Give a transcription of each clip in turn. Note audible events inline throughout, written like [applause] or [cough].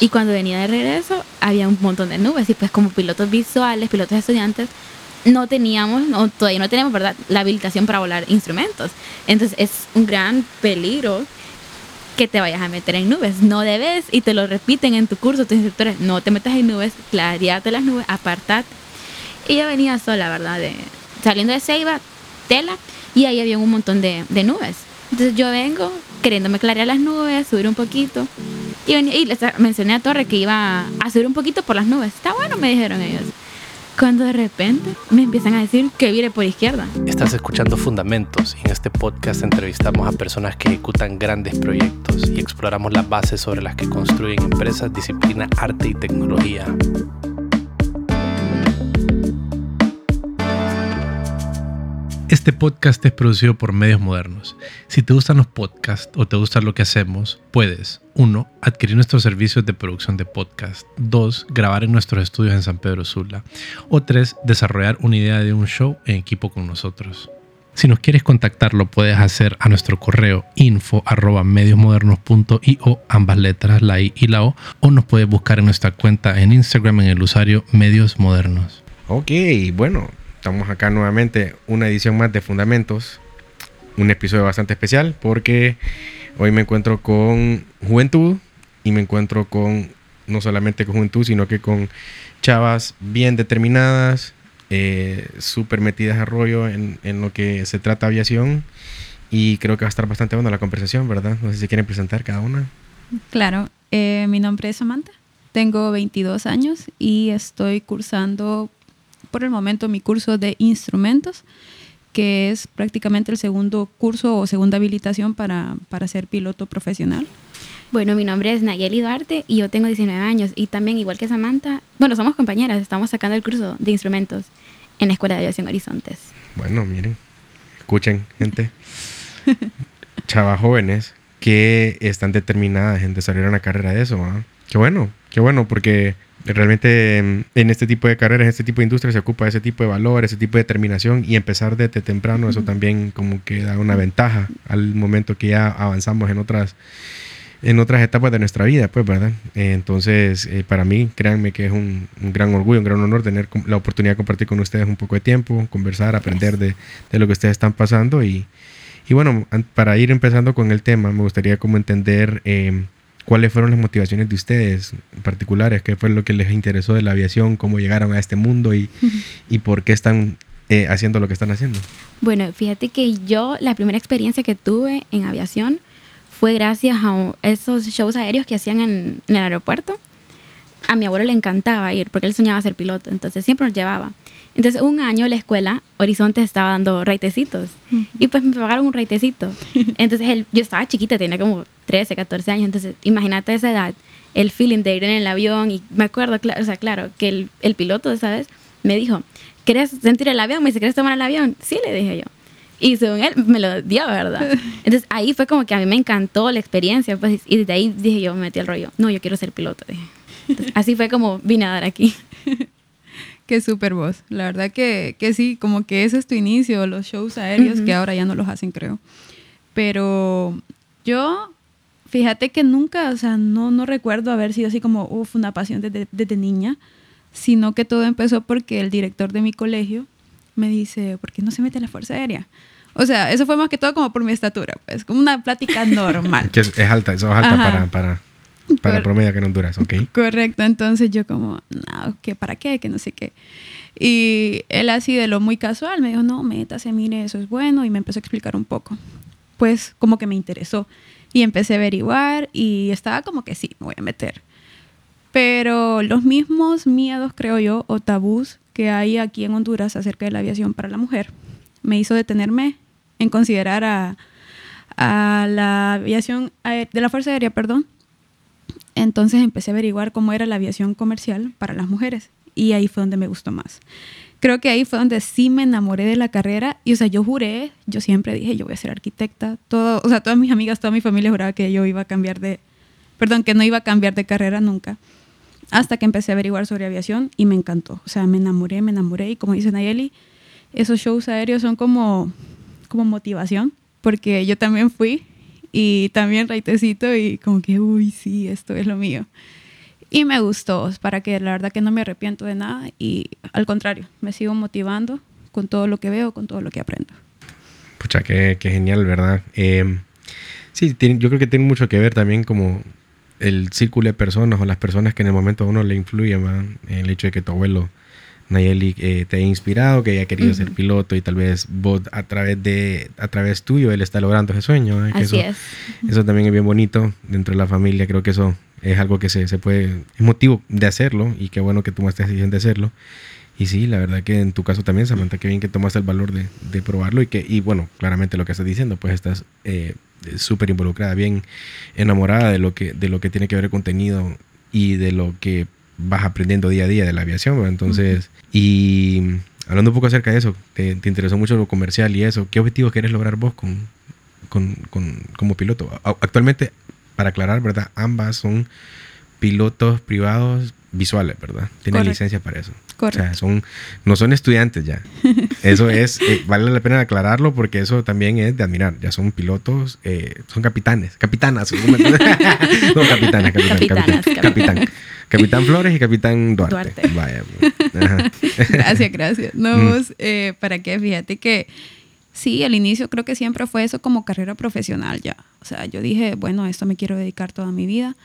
Y cuando venía de regreso, había un montón de nubes. Y pues como pilotos visuales, pilotos estudiantes, no teníamos, no, todavía no tenemos, ¿verdad?, la habilitación para volar instrumentos. Entonces es un gran peligro que te vayas a meter en nubes. No debes, y te lo repiten en tu curso tus instructores, no te metas en nubes, clareate las nubes, apartate. Y yo venía sola, ¿verdad? De, saliendo de Ceiba, tela, y ahí había un montón de, de nubes. Entonces yo vengo queriéndome clarear las nubes, subir un poquito. Y, y les mencioné a Torre que iba a subir un poquito por las nubes. Está bueno, me dijeron ellos. Cuando de repente me empiezan a decir que vire por izquierda. Estás escuchando Fundamentos y en este podcast entrevistamos a personas que ejecutan grandes proyectos y exploramos las bases sobre las que construyen empresas, disciplina, arte y tecnología. Este podcast es producido por Medios Modernos. Si te gustan los podcasts o te gusta lo que hacemos, puedes 1. Adquirir nuestros servicios de producción de podcast. 2. Grabar en nuestros estudios en San Pedro Sula. O 3. Desarrollar una idea de un show en equipo con nosotros. Si nos quieres contactar, lo puedes hacer a nuestro correo info mediosmodernos.io, ambas letras, la I y la O, o nos puedes buscar en nuestra cuenta en Instagram en el usuario Medios Modernos. Ok, bueno, Estamos acá nuevamente, una edición más de Fundamentos, un episodio bastante especial porque hoy me encuentro con juventud y me encuentro con no solamente con juventud, sino que con chavas bien determinadas, eh, súper metidas a rollo en, en, lo que se trata aviación y creo que va a estar bastante buena la conversación, ¿verdad? No sé si quieren presentar cada una. Claro, eh, mi nombre es Samantha, tengo 22 años y estoy cursando por el momento mi curso de instrumentos, que es prácticamente el segundo curso o segunda habilitación para, para ser piloto profesional. Bueno, mi nombre es Nayeli Duarte y yo tengo 19 años y también igual que Samantha, bueno, somos compañeras, estamos sacando el curso de instrumentos en la Escuela de Aviación Horizontes. Bueno, miren, escuchen, gente. [laughs] Chavas jóvenes que están determinadas en desarrollar una carrera de eso. Qué bueno, qué bueno, porque Realmente em, en este tipo de carreras, en este tipo de industria se ocupa ese tipo de valor, ese tipo de determinación y empezar desde temprano, eso también como que da una ventaja al momento que ya avanzamos en otras en otras etapas de nuestra vida, pues, ¿verdad? entonces, eh, para mí, créanme que es un, gran orgullo, un gran honor tener la oportunidad de compartir con ustedes un poco de tiempo, conversar, aprender de, de lo que ustedes están pasando y, y bueno, para ir empezando con el tema, me gustaría como entender... Eh, ¿Cuáles fueron las motivaciones de ustedes particulares? ¿Qué fue lo que les interesó de la aviación? ¿Cómo llegaron a este mundo? ¿Y, [laughs] y por qué están eh, haciendo lo que están haciendo? Bueno, fíjate que yo la primera experiencia que tuve en aviación fue gracias a esos shows aéreos que hacían en, en el aeropuerto. A mi abuelo le encantaba ir porque él soñaba ser piloto, entonces siempre nos llevaba. Entonces, un año la escuela, Horizonte, estaba dando raitecitos. Y pues me pagaron un raitecito. Entonces, él, yo estaba chiquita, tenía como 13, 14 años. Entonces, imagínate esa edad, el feeling de ir en el avión. Y me acuerdo, o sea, claro, que el, el piloto, ¿sabes? Me dijo, ¿quieres sentir el avión? Me dice, ¿quieres tomar el avión? Sí, le dije yo. Y según él, me lo dio, ¿verdad? [laughs] Entonces, ahí fue como que a mí me encantó la experiencia. Pues, y desde ahí dije yo, me metí al rollo. No, yo quiero ser piloto, dije. así fue como vine a dar aquí. [laughs] Qué súper voz. La verdad que, que, sí, como que ese es tu inicio, los shows aéreos, que ahora ya no los hacen, creo. Pero yo, fíjate que nunca, o sea, no, no recuerdo haber sido así como, uff, una pasión desde, desde niña, sino que todo empezó porque el director de mi colegio me dice, ¿por qué no se mete a la Fuerza Aérea? O sea, eso fue más que todo como por mi estatura, pues, como una plática [laughs] normal. que es, alta, eso es alta para, para, para el promedio que en Honduras, ok. Correcto, entonces yo como, no, ¿qué, ¿para qué? Que no sé qué. Y él así de lo muy casual me dijo, no, métase, mire, eso es bueno, y me empezó a explicar un poco. Pues como que me interesó. Y empecé a averiguar y estaba como que sí, me voy a meter. Pero los mismos miedos, creo yo, o tabús que hay aquí en Honduras acerca de la aviación para la mujer, me hizo detenerme en considerar a, a la aviación, de la Fuerza Aérea, perdón, entonces empecé a averiguar cómo era la aviación comercial para las mujeres y ahí fue donde me gustó más. Creo que ahí fue donde sí me enamoré de la carrera y, o sea, yo juré, yo siempre dije, yo voy a ser arquitecta. Todo, o sea, todas mis amigas, toda mi familia juraba que yo iba a cambiar de, perdón, que no iba a cambiar de carrera nunca. Hasta que empecé a averiguar sobre aviación y me encantó. O sea, me enamoré, me enamoré y como dice Nayeli, esos shows aéreos son como, como motivación, porque yo también fui y también raitecito y como que, uy, sí, esto es lo mío. Y me gustó, para que la verdad que no me arrepiento de nada y al contrario, me sigo motivando con todo lo que veo, con todo lo que aprendo. Pucha, qué, qué genial, ¿verdad? Eh, sí, tiene- yo creo que tiene mucho que ver también como el círculo de personas o las personas que en el momento a uno le influyen, ¿verdad? El hecho de que tu abuelo Nayeli eh, te haya inspirado, que haya querido ser piloto y tal vez vos a través de a través tuyo él está logrando ese sueño. Que Así eso, es. Eso también es bien bonito dentro de la familia. Creo que eso es algo que se, se puede, es motivo de hacerlo y qué bueno que tomaste la decisión de hacerlo. Y sí, la verdad que en tu caso también, Samantha, qué bien que tomaste el valor de, de probarlo y que, y bueno, claramente lo que estás diciendo, pues estás eh, súper involucrada, bien enamorada de lo, que, de lo que tiene que ver el contenido y de lo que vas aprendiendo día a día de la aviación. ¿verdad? Entonces, y hablando un poco acerca de eso, te, te interesó mucho lo comercial y eso, ¿qué objetivos quieres lograr vos con, con, con- como piloto? Actualmente, para aclarar, ¿verdad? Ambas son pilotos privados visuales, ¿verdad? Tienen licencia para eso. Correcto. O sea, son, no son estudiantes ya. [laughs] Eso es, eh, vale la pena aclararlo porque eso también es de admirar. Ya son pilotos, eh, son capitanes, capitanas. no, [laughs] capitanas, capitán, Capitanas, capitán, capitán. Capitán [laughs] Flores y Capitán Duarte. Duarte. Vaya. pues. [laughs] Gracias, gracias. No, Mm. vos, eh, ¿para qué? Fíjate que sí, al inicio creo que siempre fue eso como carrera profesional ya. O sea, yo dije, bueno, a esto me quiero dedicar toda mi vida.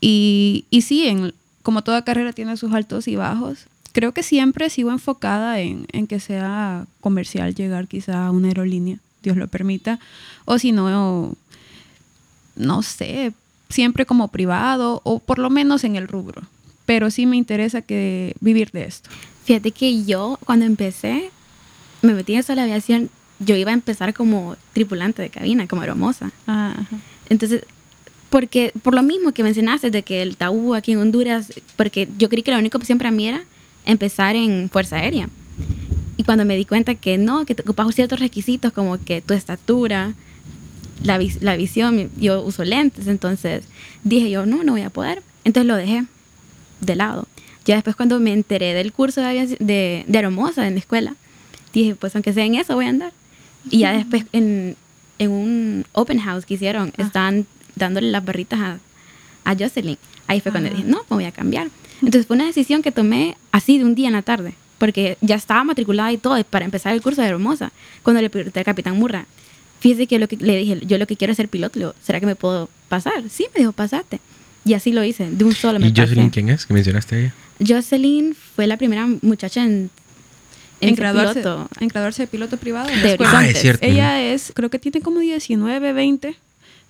Y, y sí, en, como toda carrera tiene sus altos y bajos, creo que siempre sigo enfocada en, en que sea comercial llegar quizá a una aerolínea, Dios lo permita. O si no, no sé, siempre como privado o por lo menos en el rubro. Pero sí me interesa que vivir de esto. Fíjate que yo cuando empecé, me metí en eso de la aviación, yo iba a empezar como tripulante de cabina, como hermosa. Entonces, porque por lo mismo que mencionaste de que el tabú aquí en Honduras, porque yo creí que la única opción para mí era empezar en Fuerza Aérea. Y cuando me di cuenta que no, que te ocupas ciertos requisitos como que tu estatura, la, vis- la visión, yo uso lentes, entonces dije yo, no, no voy a poder. Entonces lo dejé de lado. Ya después cuando me enteré del curso de, de, de Aeromoza en la escuela, dije, pues aunque sea en eso voy a andar. Y ya después en, en un open house que hicieron, Ah. estaban dándole las barritas a, a Jocelyn. Ahí fue cuando Ah. dije, no, me voy a cambiar. Entonces fue una decisión que tomé así de un día en la tarde, porque ya estaba matriculada y todo para empezar el curso de Hermosa, cuando le pregunté al capitán Murra. Fíjese que, lo que le dije, yo lo que quiero es ser piloto, le digo, ¿será que me puedo pasar? Sí, me dijo, pasate. Y así lo hice, de un solo me ¿Y Jocelyn pasé. quién es? ¿Que mencionaste a ella? Jocelyn fue la primera muchacha en, en, En graduarse, piloto. en graduarse de piloto privado. De. Ah, es cierto. Ella es, creo que tiene como 19, 20.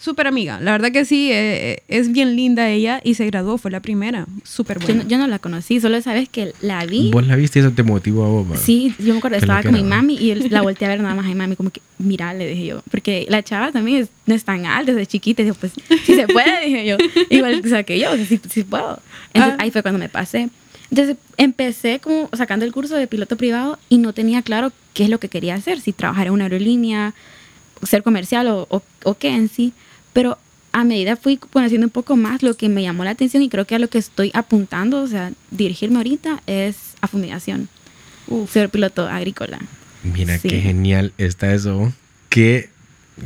Súper amiga. La verdad que sí, eh, es bien linda ella y se graduó, fue la primera. Súper Yo, buena. no, yo no la conocí, solo sabes que la vi. Vos la viste y eso te motivó a vos? Sí, yo me acuerdo, estaba con mi mami y la volteé a ver nada más a mi mami, como que, mira, le dije yo, porque la chava también es- no es tan alta, desde chiquita, y yo, pues, si se puede, dije yo, [laughs] igual o sea, que yo, o sea, sí, sí puedo. Entonces, Ah. ahí fue cuando me pasé. Entonces, empecé como sacando el curso de piloto privado y no tenía claro qué es lo que quería hacer, si trabajar en una aerolínea, ser comercial o, o, o qué en sí, pero a medida fui conociendo un poco más lo que me llamó la atención y creo que a lo que estoy apuntando, o sea, dirigirme ahorita es a fumigación ser piloto agrícola. Mira, Sí. qué genial está eso. Qué,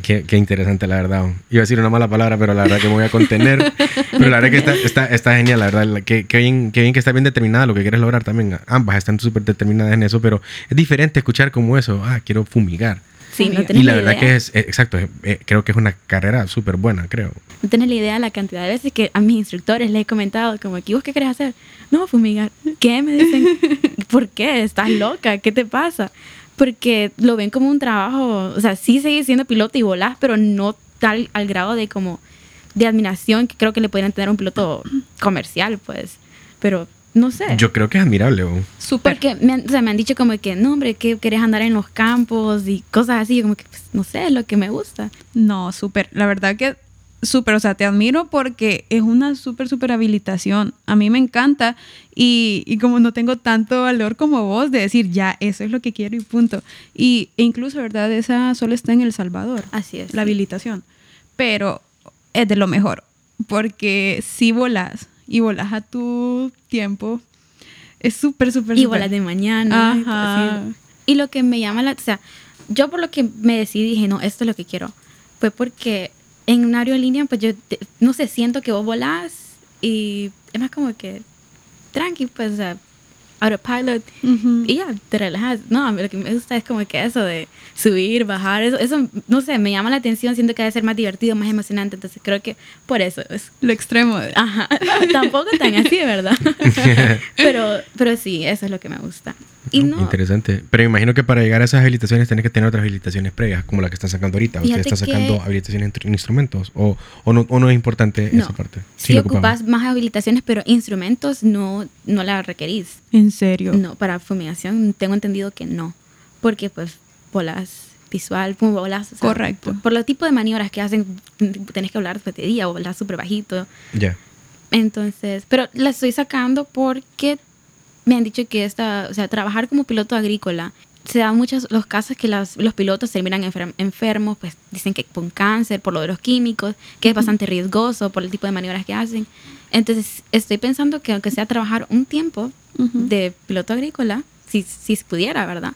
qué, qué interesante, la verdad. Iba a decir una mala palabra, pero la verdad que me voy a contener. [laughs] pero la verdad que está, está, está genial, la verdad. Qué, qué bien, qué bien que está bien determinada lo que quieres lograr también. Ambas están súper determinadas en eso, pero es diferente escuchar como eso. Ah, quiero fumigar. Sí, no tenés Y la verdad que es, eh, exacto, eh, eh, creo que es una carrera súper buena, creo. No tenés la idea de la cantidad de veces que a mis instructores les he comentado, como, ¿y vos qué querés hacer? No, fumigar. ¿Qué? Me dicen, [laughs] ¿por qué? ¿Estás loca? ¿Qué te pasa? Porque lo ven como un trabajo, o sea, sí seguís siendo piloto y volás, pero no tal al grado de como de admiración que creo que le podrían tener a un piloto comercial, pues. Pero no sé. Yo creo que es admirable. ¿o? Súper. Porque me han, o sea, me han dicho como que, no, hombre, que querés andar en los campos y cosas así. Yo como que, pues, no sé, es lo que me gusta. No, súper. La verdad que súper. O sea, te admiro porque es una súper, súper habilitación. A mí me encanta y, y como no tengo tanto valor como vos de decir, ya, eso es lo que quiero y punto. Y, e incluso, ¿verdad? Esa solo está en El Salvador. Así es. la sí. habilitación. Pero es de lo mejor. Porque si volas y volas a tu tiempo, es súper, súper, Y bolas de mañana. Ajá. Y lo que me llama la... O sea, yo por lo que me decidí, dije, no, esto es lo que quiero. Fue porque en una aerolínea, pues yo, no sé, siento que vos volás y es más como que tranqui, pues, o sea, autopilot Ujú. y ya, te relajas. No, a mí lo que me gusta es como que eso de subir, bajar, eso, eso, no sé, me llama la atención, siento que debe ser más divertido, más emocionante, entonces creo que por eso es. Lo extremo. de- Ajá, [laughs] tampoco tan así, ¿verdad? [laughs] pero, pero sí, eso es lo que me gusta. Y no, Interesante. Pero me imagino que para llegar a esas habilitaciones tenés que tener otras habilitaciones previas, como la que están sacando ahorita. Ustedes están sacando que- habilitaciones en instrumentos. O, o, no, o no es importante No. esa parte. sí, lo ocupas más habilitaciones, pero instrumentos no, no la requerís. En serio. No, para fumigación tengo entendido que no. Porque pues volas visual, o sea, Correcto. Por, por los tipos de maniobras que hacen, tenés que hablar de día o volar súper bajito. Ya. Entonces, pero la estoy sacando porque me han dicho que esta, o sea, trabajar como piloto agrícola, se dan muchos los casos que las- los pilotos terminan enfer- enfermos, pues dicen que con cáncer, por lo de los químicos, que es bastante riesgoso por el tipo de maniobras que hacen. Entonces, estoy pensando que aunque sea trabajar un tiempo de piloto agrícola, si, si pudiera, ¿verdad?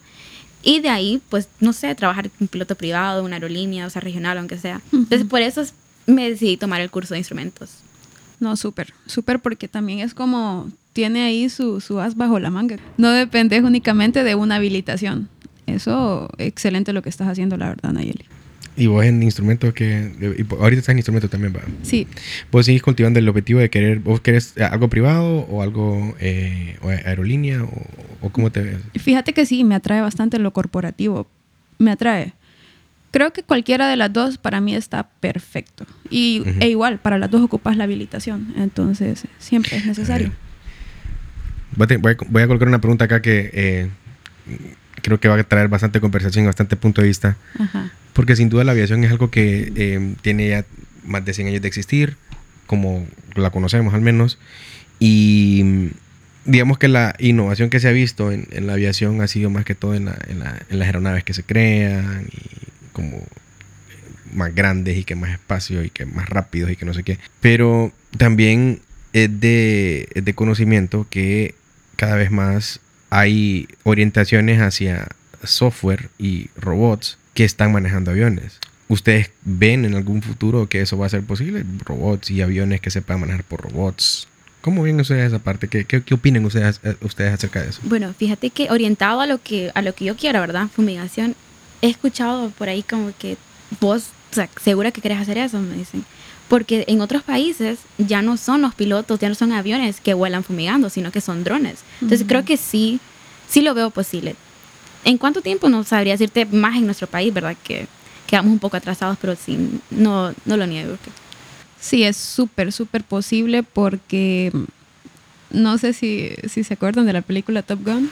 Y de ahí, pues, no sé, trabajar en piloto privado, una aerolínea, o sea, regional, aunque sea. Entonces, por eso es- me decidí tomar el curso de instrumentos. No, súper, súper porque también es como tiene ahí su, su as bajo la manga. No dependes únicamente de una habilitación. Eso, excelente lo que estás haciendo, la verdad, Nayeli. Y vos en instrumentos que... y ahorita estás en instrumentos también, va. Sí, ¿Vos seguís cultivando el objetivo de querer... ¿Vos querés eh, algo privado o algo eh, o aerolínea? O, o cómo te ves? fíjate que sí, me atrae bastante lo corporativo. Me atrae. Creo que cualquiera de las dos para mí está perfecto. Y, Ujú. E igual, para las dos ocupas la habilitación. Entonces, siempre es necesario. Te- voy a- voy a colocar una pregunta acá que eh, creo que va a traer bastante conversación y bastante punto de vista. Ajá. Porque sin duda la aviación es algo que eh, tiene ya más de 100 años de existir, como la conocemos al menos. Y mm, digamos que la innovación que se ha visto en, en la aviación ha sido más que todo en, la- en la- en las aeronaves que se crean y como eh, más grandes y que más espacio y que más rápidos y que no sé qué. Pero también es de, es de conocimiento que cada vez más hay orientaciones hacia software y robots que están manejando aviones. ¿Ustedes ven en algún futuro que eso va a ser posible? Robots y aviones que se puedan manejar por robots. ¿Cómo ven ustedes esa parte? ¿Qué, qué, qué opinan ustedes, eh, ustedes acerca de eso? Bueno, fíjate que orientado a lo que, a lo que yo quiero, ¿verdad? Fumigación, he escuchado por ahí como que vos, o sea, segura que querés hacer eso, me dicen. Porque en otros países ya no son los pilotos, ya no son aviones que vuelan fumigando, sino que son drones. Entonces Ujú. creo que sí, sí lo veo posible. ¿En cuánto tiempo? No sabría decirte más en nuestro país, ¿verdad? Que quedamos un poco atrasados, pero sí, no, no lo niego. Sí, es súper, súper posible porque mm, no sé si, si se acuerdan de la película Top Gun,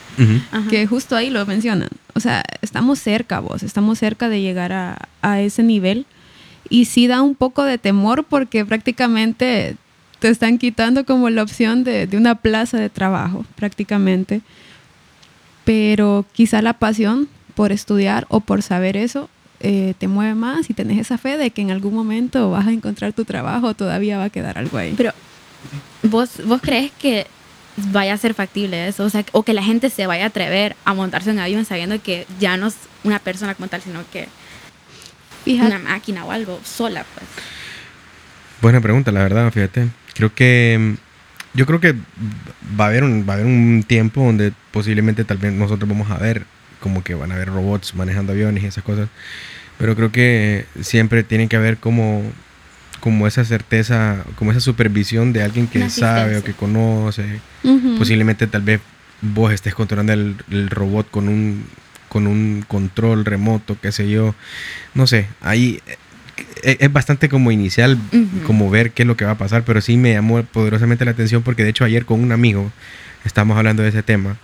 Ajá. que justo ahí lo mencionan. O sea, estamos cerca, vos, estamos cerca de llegar a, a ese nivel. Y sí da un poco de temor porque prácticamente te están quitando como la opción de, de una plaza de trabajo, prácticamente. Pero quizá la pasión por estudiar o por saber eso eh, te mueve más y tenés esa fe de que en algún momento vas a encontrar tu trabajo todavía va a quedar algo ahí. Pero, ¿vos, ¿vos crees que vaya a ser factible eso? O sea, o que la gente se vaya a atrever a montarse en avión sabiendo que ya no es una persona como tal, sino que Fíjate, una máquina o algo sola, pues. Buena pregunta, la verdad, fíjate. Creo que yo creo que va a haber un, va a haber un tiempo donde posiblemente tal vez nosotros vamos a ver como que van a haber robots manejando aviones y esas cosas. Pero creo que siempre tiene que haber como, como esa certeza, como esa supervisión de alguien que sabe o que conoce. ujú. Posiblemente tal vez vos estés controlando el, el robot con un, con un control remoto, qué sé yo. No sé, ahí eh, es bastante como inicial, como ver qué es lo que va a pasar, pero sí me llamó poderosamente la atención porque de hecho ayer con un amigo estábamos hablando de ese tema.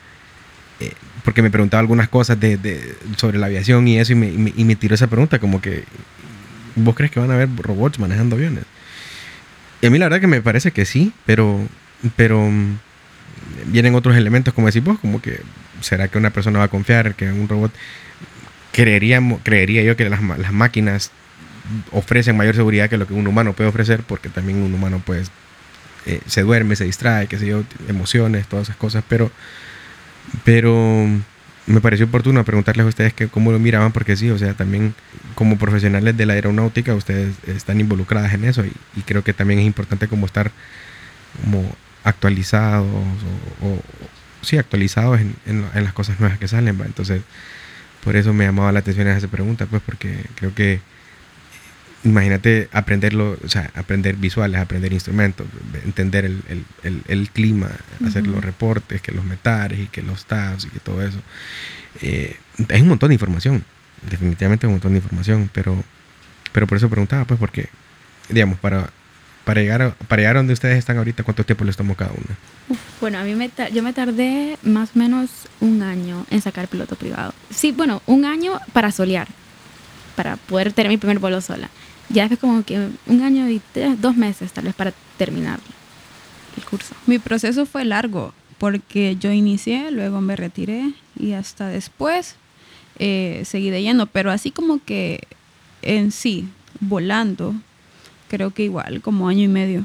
eh, porque me preguntaba algunas cosas de, de- sobre la aviación y eso, y me, y me- y me tiró esa pregunta, como que, ¿vos crees que van a haber robots manejando aviones? Y a mí la verdad que me parece que sí, pero, pero mm, vienen otros elementos, como decís vos, como que, ¿será que una persona va a confiar que un robot? Creeríamos, creería yo que las, máquinas ofrecen mayor seguridad que lo que un humano puede ofrecer, porque también un humano pues eh, se duerme, se distrae, qué sé yo, emociones, todas esas cosas, pero, pero me pareció oportuno preguntarles a ustedes que cómo lo miraban, porque sí, o sea, también como profesionales de la aeronáutica, ustedes están involucradas en eso y, creo que también es importante como estar como actualizados o- sí, actualizados en, en- en las cosas nuevas que salen, ¿va? Entonces, por eso me llamaba la atención esa pregunta, pues, porque creo que imagínate aprenderlo, o sea, aprender visuales, aprender instrumentos, entender el, el- el- el clima, hacer Ujú. los reportes, que los metares y que los tabs y que todo eso. Eh, es un montón de información, definitivamente es un montón de información, pero, pero por eso preguntaba, pues, porque, digamos, para, para, llegar a, para llegar a donde ustedes están ahorita, ¿cuánto tiempo les tomó cada una? Bueno, a mí me yo me tardé más o menos un año en sacar piloto privado. Sí, bueno, un año para solear, para poder tener mi primer vuelo sola. Ya es como que un año y dos meses tal vez para terminar el curso. Mi proceso fue largo porque yo inicié, luego me retiré y hasta después eh, seguí de lleno, pero así como que en sí, volando, creo que igual, como año y medio.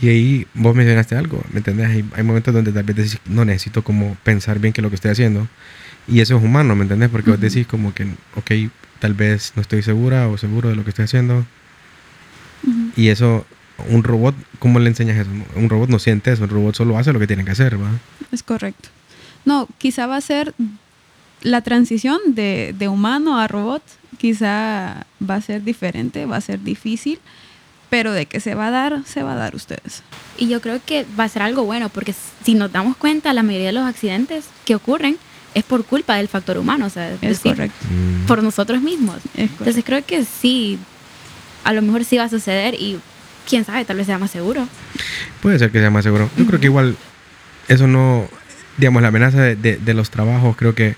Y ahí vos mencionaste algo, ¿me entendés? Hay, hay momentos donde tal vez decís, no necesito como pensar bien qué es lo que estoy haciendo. Y eso es humano, ¿me entendés? Porque vos Ujú. decís como que, ok, tal vez no estoy segura o seguro de lo que estoy haciendo. Y eso, un robot, ¿cómo le enseñas eso? Un robot no siente eso, un robot solo hace lo que tiene que hacer, ¿va? Es correcto. No, quizá va a ser la transición de, de humano a robot, quizá va a ser diferente, va a ser difícil, pero de que se va a dar, se va a dar ustedes. Y yo creo que va a ser algo bueno, porque si nos damos cuenta, la mayoría de los accidentes que ocurren es por culpa del factor humano, o sea, es Es decir, correcto. Mm. por nosotros mismos. Es Entonces creo que sí, a lo mejor sí va a suceder y quién sabe, tal vez sea más seguro. Puede ser que sea más seguro. Yo creo que igual eso no, digamos, la amenaza de, de- de los trabajos creo que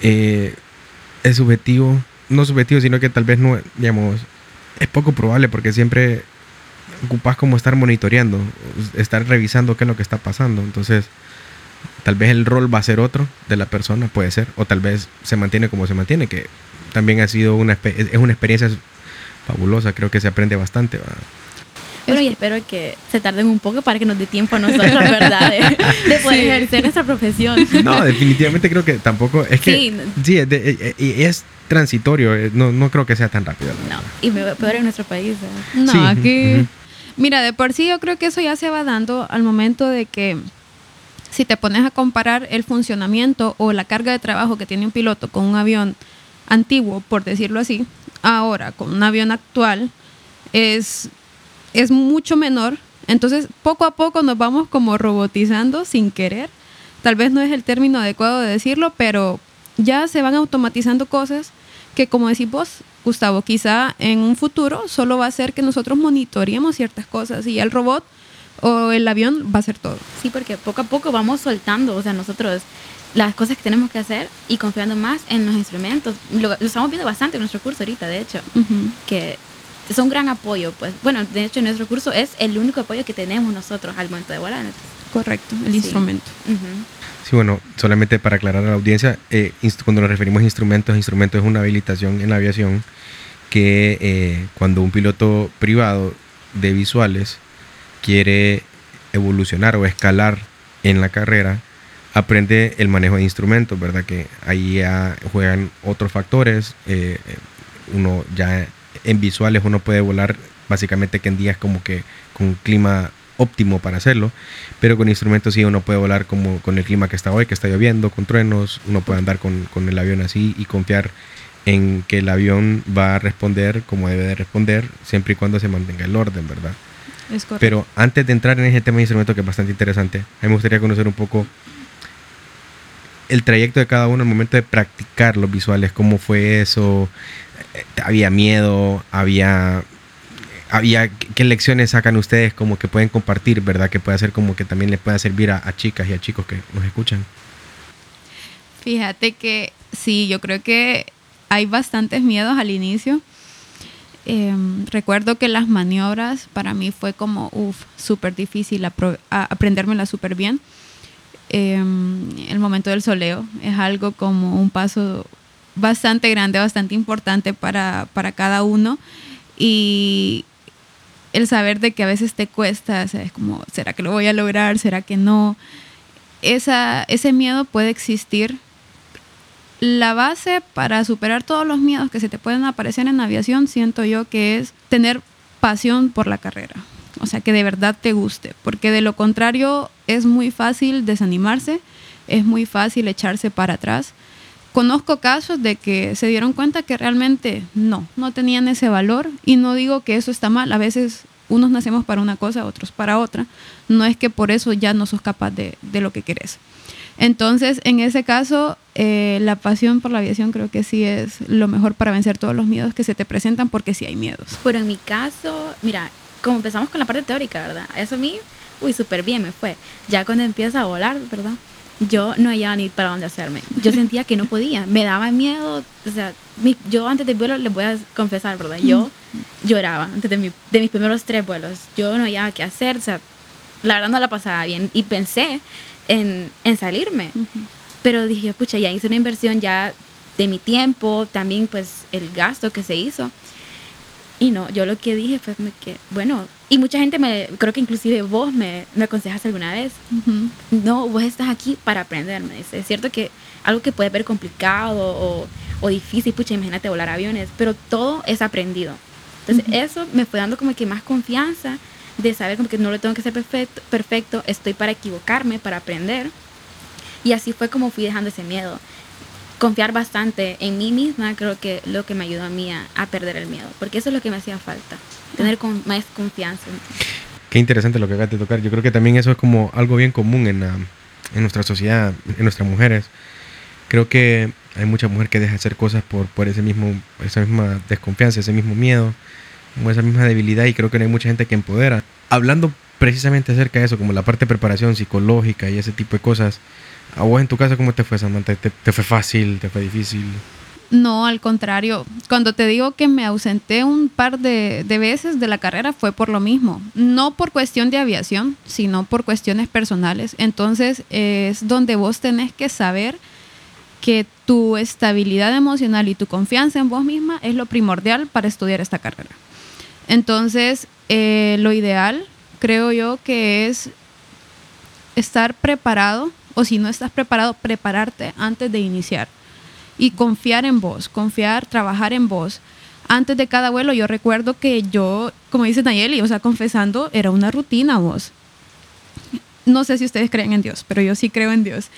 eh, es subjetivo, no subjetivo, sino que tal vez no, digamos, es poco probable porque siempre ocupas como estar monitoreando, estar revisando qué es lo que está pasando. Entonces, tal vez el rol va a ser otro de la persona, puede ser, o tal vez se mantiene como se mantiene, que también ha sido una, es una experiencia fabulosa, creo que se aprende bastante. ¿va? Bueno, y espero que se tarden un poco para que nos dé tiempo a nosotros, [laughs] ¿verdad? De, de poder Sí. ejercer nuestra profesión. No, definitivamente creo que tampoco. Es que. Sí. Sí, es, de- eh, eh, es transitorio. eh, No, no creo que sea tan rápido. No, y me- peor en nuestro país. ¿eh? No, Sí, aquí. Mira, de por sí yo creo que eso ya se va dando al momento de que si te pones a comparar el funcionamiento o la carga de trabajo que tiene un piloto con un avión antiguo, por decirlo así, ahora con un avión actual, es, es mucho menor. Entonces, poco a poco nos vamos como robotizando sin querer. Tal vez no es el término adecuado de decirlo, pero ya se van automatizando cosas que, como decís vos, Gustavo, quizá en un futuro solo va a ser que nosotros monitoreemos ciertas cosas y el robot o el avión va a hacer todo. Sí, porque poco a poco vamos soltando, o sea, nosotros las cosas que tenemos que hacer y confiando más en los instrumentos. Lo, lo estamos viendo bastante en nuestro curso ahorita, de hecho, que es un gran apoyo. Pues bueno, de hecho, nuestro curso es el único apoyo que tenemos nosotros al momento de volar. Correcto, el Sí. instrumento. Sí, bueno, solamente para aclarar a la audiencia, eh, cuando nos referimos a instrumentos, instrumento es una habilitación en la aviación que eh, cuando un piloto privado de visuales quiere evolucionar o escalar en la carrera, aprende el manejo de instrumentos, ¿verdad? Que ahí ya juegan otros factores. eh, uno ya en visuales uno puede volar básicamente que en días como que con clima óptimo para hacerlo, pero con instrumentos sí uno puede volar como con el clima que está hoy, que está lloviendo, con truenos, uno puede andar con, con el avión así y confiar en que el avión va a responder como debe de responder, siempre y cuando se mantenga el orden, ¿verdad? Es correcto. Pero antes de entrar en ese tema de instrumento que es bastante interesante, a mí me gustaría conocer un poco el trayecto de cada uno al momento de practicar los visuales, cómo fue eso, había miedo, había, había qué lecciones sacan ustedes como que pueden compartir, ¿verdad? Que puede ser como que también le pueda servir a, chicas y a chicos que nos escuchan. Fíjate que sí, yo creo que hay bastantes miedos al inicio. Em, recuerdo que las maniobras para mí fue como, uff, súper difícil apro- a- aprendérmelas súper bien. Em, el momento del soleo es algo como un paso bastante grande, bastante importante para, para cada uno. Y el saber de que a veces te cuesta, o sea, es como, ¿será que lo voy a lograr? ¿Será que no? Esa, ese miedo puede existir la base para superar todos los miedos que se te pueden aparecer en aviación, siento yo que es tener pasión por la carrera. O sea, que de verdad te guste, porque de lo contrario es muy fácil desanimarse, es muy fácil echarse para atrás. Conozco casos de que se dieron cuenta que realmente no, no tenían ese valor y no digo que eso está mal, a veces unos nacemos para una cosa, otros para otra, no es que por eso ya no sos capaz de, de lo que querés. Entonces, en ese caso, eh, la pasión por la aviación creo que sí es lo mejor para vencer todos los miedos que se te presentan, porque sí hay miedos. Pero en mi caso, mira, como empezamos con la parte teórica, ¿verdad? Eso a mí, uy, súper bien me fue. Ya cuando empieza a volar, ¿verdad? Yo no hallaba ni para dónde hacerme. Yo sentía que no podía. Me daba miedo. O sea, yo antes del vuelo les voy a confesar, ¿verdad? Yo lloraba antes de, mi, de mis primeros tres vuelos. Yo no hallaba qué hacer. O sea, la verdad no la pasaba bien. Y pensé en, en salirme. Pero dije, pucha, ya hice una inversión ya de mi tiempo, también pues el gasto que se hizo. Y no, yo lo que dije fue que, bueno, y mucha gente me, creo que inclusive vos me, me aconsejas alguna vez, no, vos estás aquí para aprender, me dice. Es cierto que algo que puede ver complicado o, o difícil, pucha, imagínate volar aviones, pero todo es aprendido. Entonces eso me fue dando como que más confianza de saber como que no lo tengo que ser perfecto, perfecto, estoy para equivocarme, para aprender. Y así fue como fui dejando ese miedo. Confiar bastante en mí misma creo que lo que me ayudó a mí a, perder el miedo, porque eso es lo que me hacía falta, tener con, más confianza. Qué interesante lo que acabas de tocar. Yo creo que también eso es como algo bien común en, en nuestra sociedad, en nuestras mujeres. Creo que hay mucha mujer que deja de hacer cosas por, por ese mismo, esa misma desconfianza, ese mismo miedo como esa misma debilidad y creo que no hay mucha gente que empodera. Hablando precisamente acerca de eso, como la parte de preparación psicológica y ese tipo de cosas, ¿a vos en tu casa cómo te fue, Samantha? ¿Te, fue fácil? ¿Te fue difícil? No, al contrario. Cuando te digo que me ausenté un par de, de, veces de la carrera fue por lo mismo. No por cuestión de aviación, sino por cuestiones personales. Entonces es donde vos tenés que saber que tu estabilidad emocional y tu confianza en vos misma es lo primordial para estudiar esta carrera. Entonces, eh, lo ideal, creo yo, que es estar preparado, o si no estás preparado, prepararte antes de iniciar. Y confiar en vos, confiar, trabajar en vos. Antes de cada vuelo, yo recuerdo que yo, como dice Nayeli, o sea, confesando, era una rutina vos. No sé si ustedes creen en Dios, pero yo sí creo en Dios.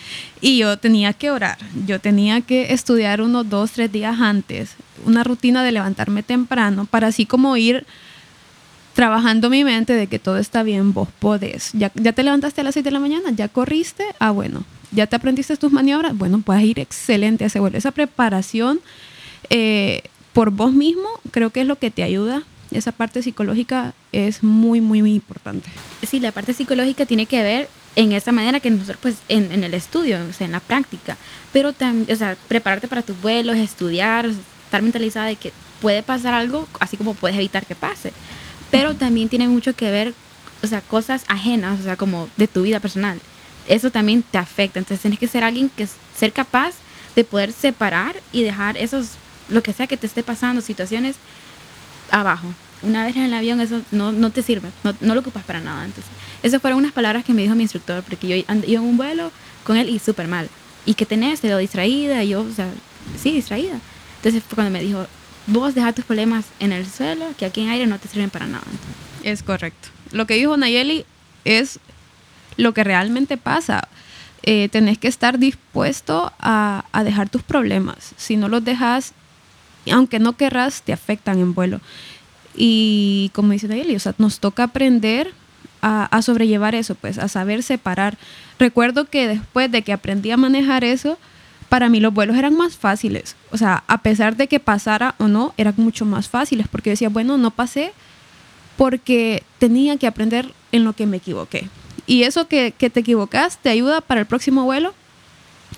Y yo tenía que orar, yo tenía que estudiar unos dos, tres días antes, una rutina de levantarme temprano para así como ir trabajando mi mente de que todo está bien, vos podés. Ya, ya te levantaste a las 6 de la mañana, ya corriste, ah, bueno, ya te aprendiste tus maniobras, bueno, puedes ir excelente a ese vuelo. Esa preparación eh, por vos mismo creo que es lo que te ayuda. Esa parte psicológica es muy, muy, muy importante. Sí, la parte psicológica tiene que ver en esa manera que nosotros, pues, en, en el estudio, o sea, en la práctica, pero también, o sea, prepararte para tus vuelos, estudiar, estar mentalizada de que puede pasar algo, así como puedes evitar que pase pero también tiene mucho que ver, o sea, cosas ajenas, o sea, como de tu vida personal. Eso también te afecta. Entonces tienes que ser alguien que ser capaz de poder separar y dejar esos, lo que sea que te esté pasando, situaciones abajo. Una vez en el avión eso no, no te sirve, no, no, lo ocupas para nada. Entonces, esas fueron unas palabras que me dijo mi instructor, porque yo iba en un vuelo con él y súper mal. ¿Y qué tenés? Te lo distraída, y yo, o sea, sí, distraída. Entonces fue cuando me dijo, vos deja tus problemas en el suelo, que aquí en aire no te sirven para nada. Es correcto. Lo que dijo Nayeli es lo que realmente pasa. Eh, tenés que estar dispuesto a, a, dejar tus problemas. Si no los dejas, aunque no querrás, te afectan en vuelo. Y como dice Nayeli, o sea, nos toca aprender a, a sobrellevar eso, pues, a saber separar. Recuerdo que después de que aprendí a manejar eso, para mí los vuelos eran más fáciles. O sea, a pesar de que pasara o no, eran mucho más fáciles porque decía, bueno, no pasé porque tenía que aprender en lo que me equivoqué. Y eso que, que te equivocas te ayuda para el próximo vuelo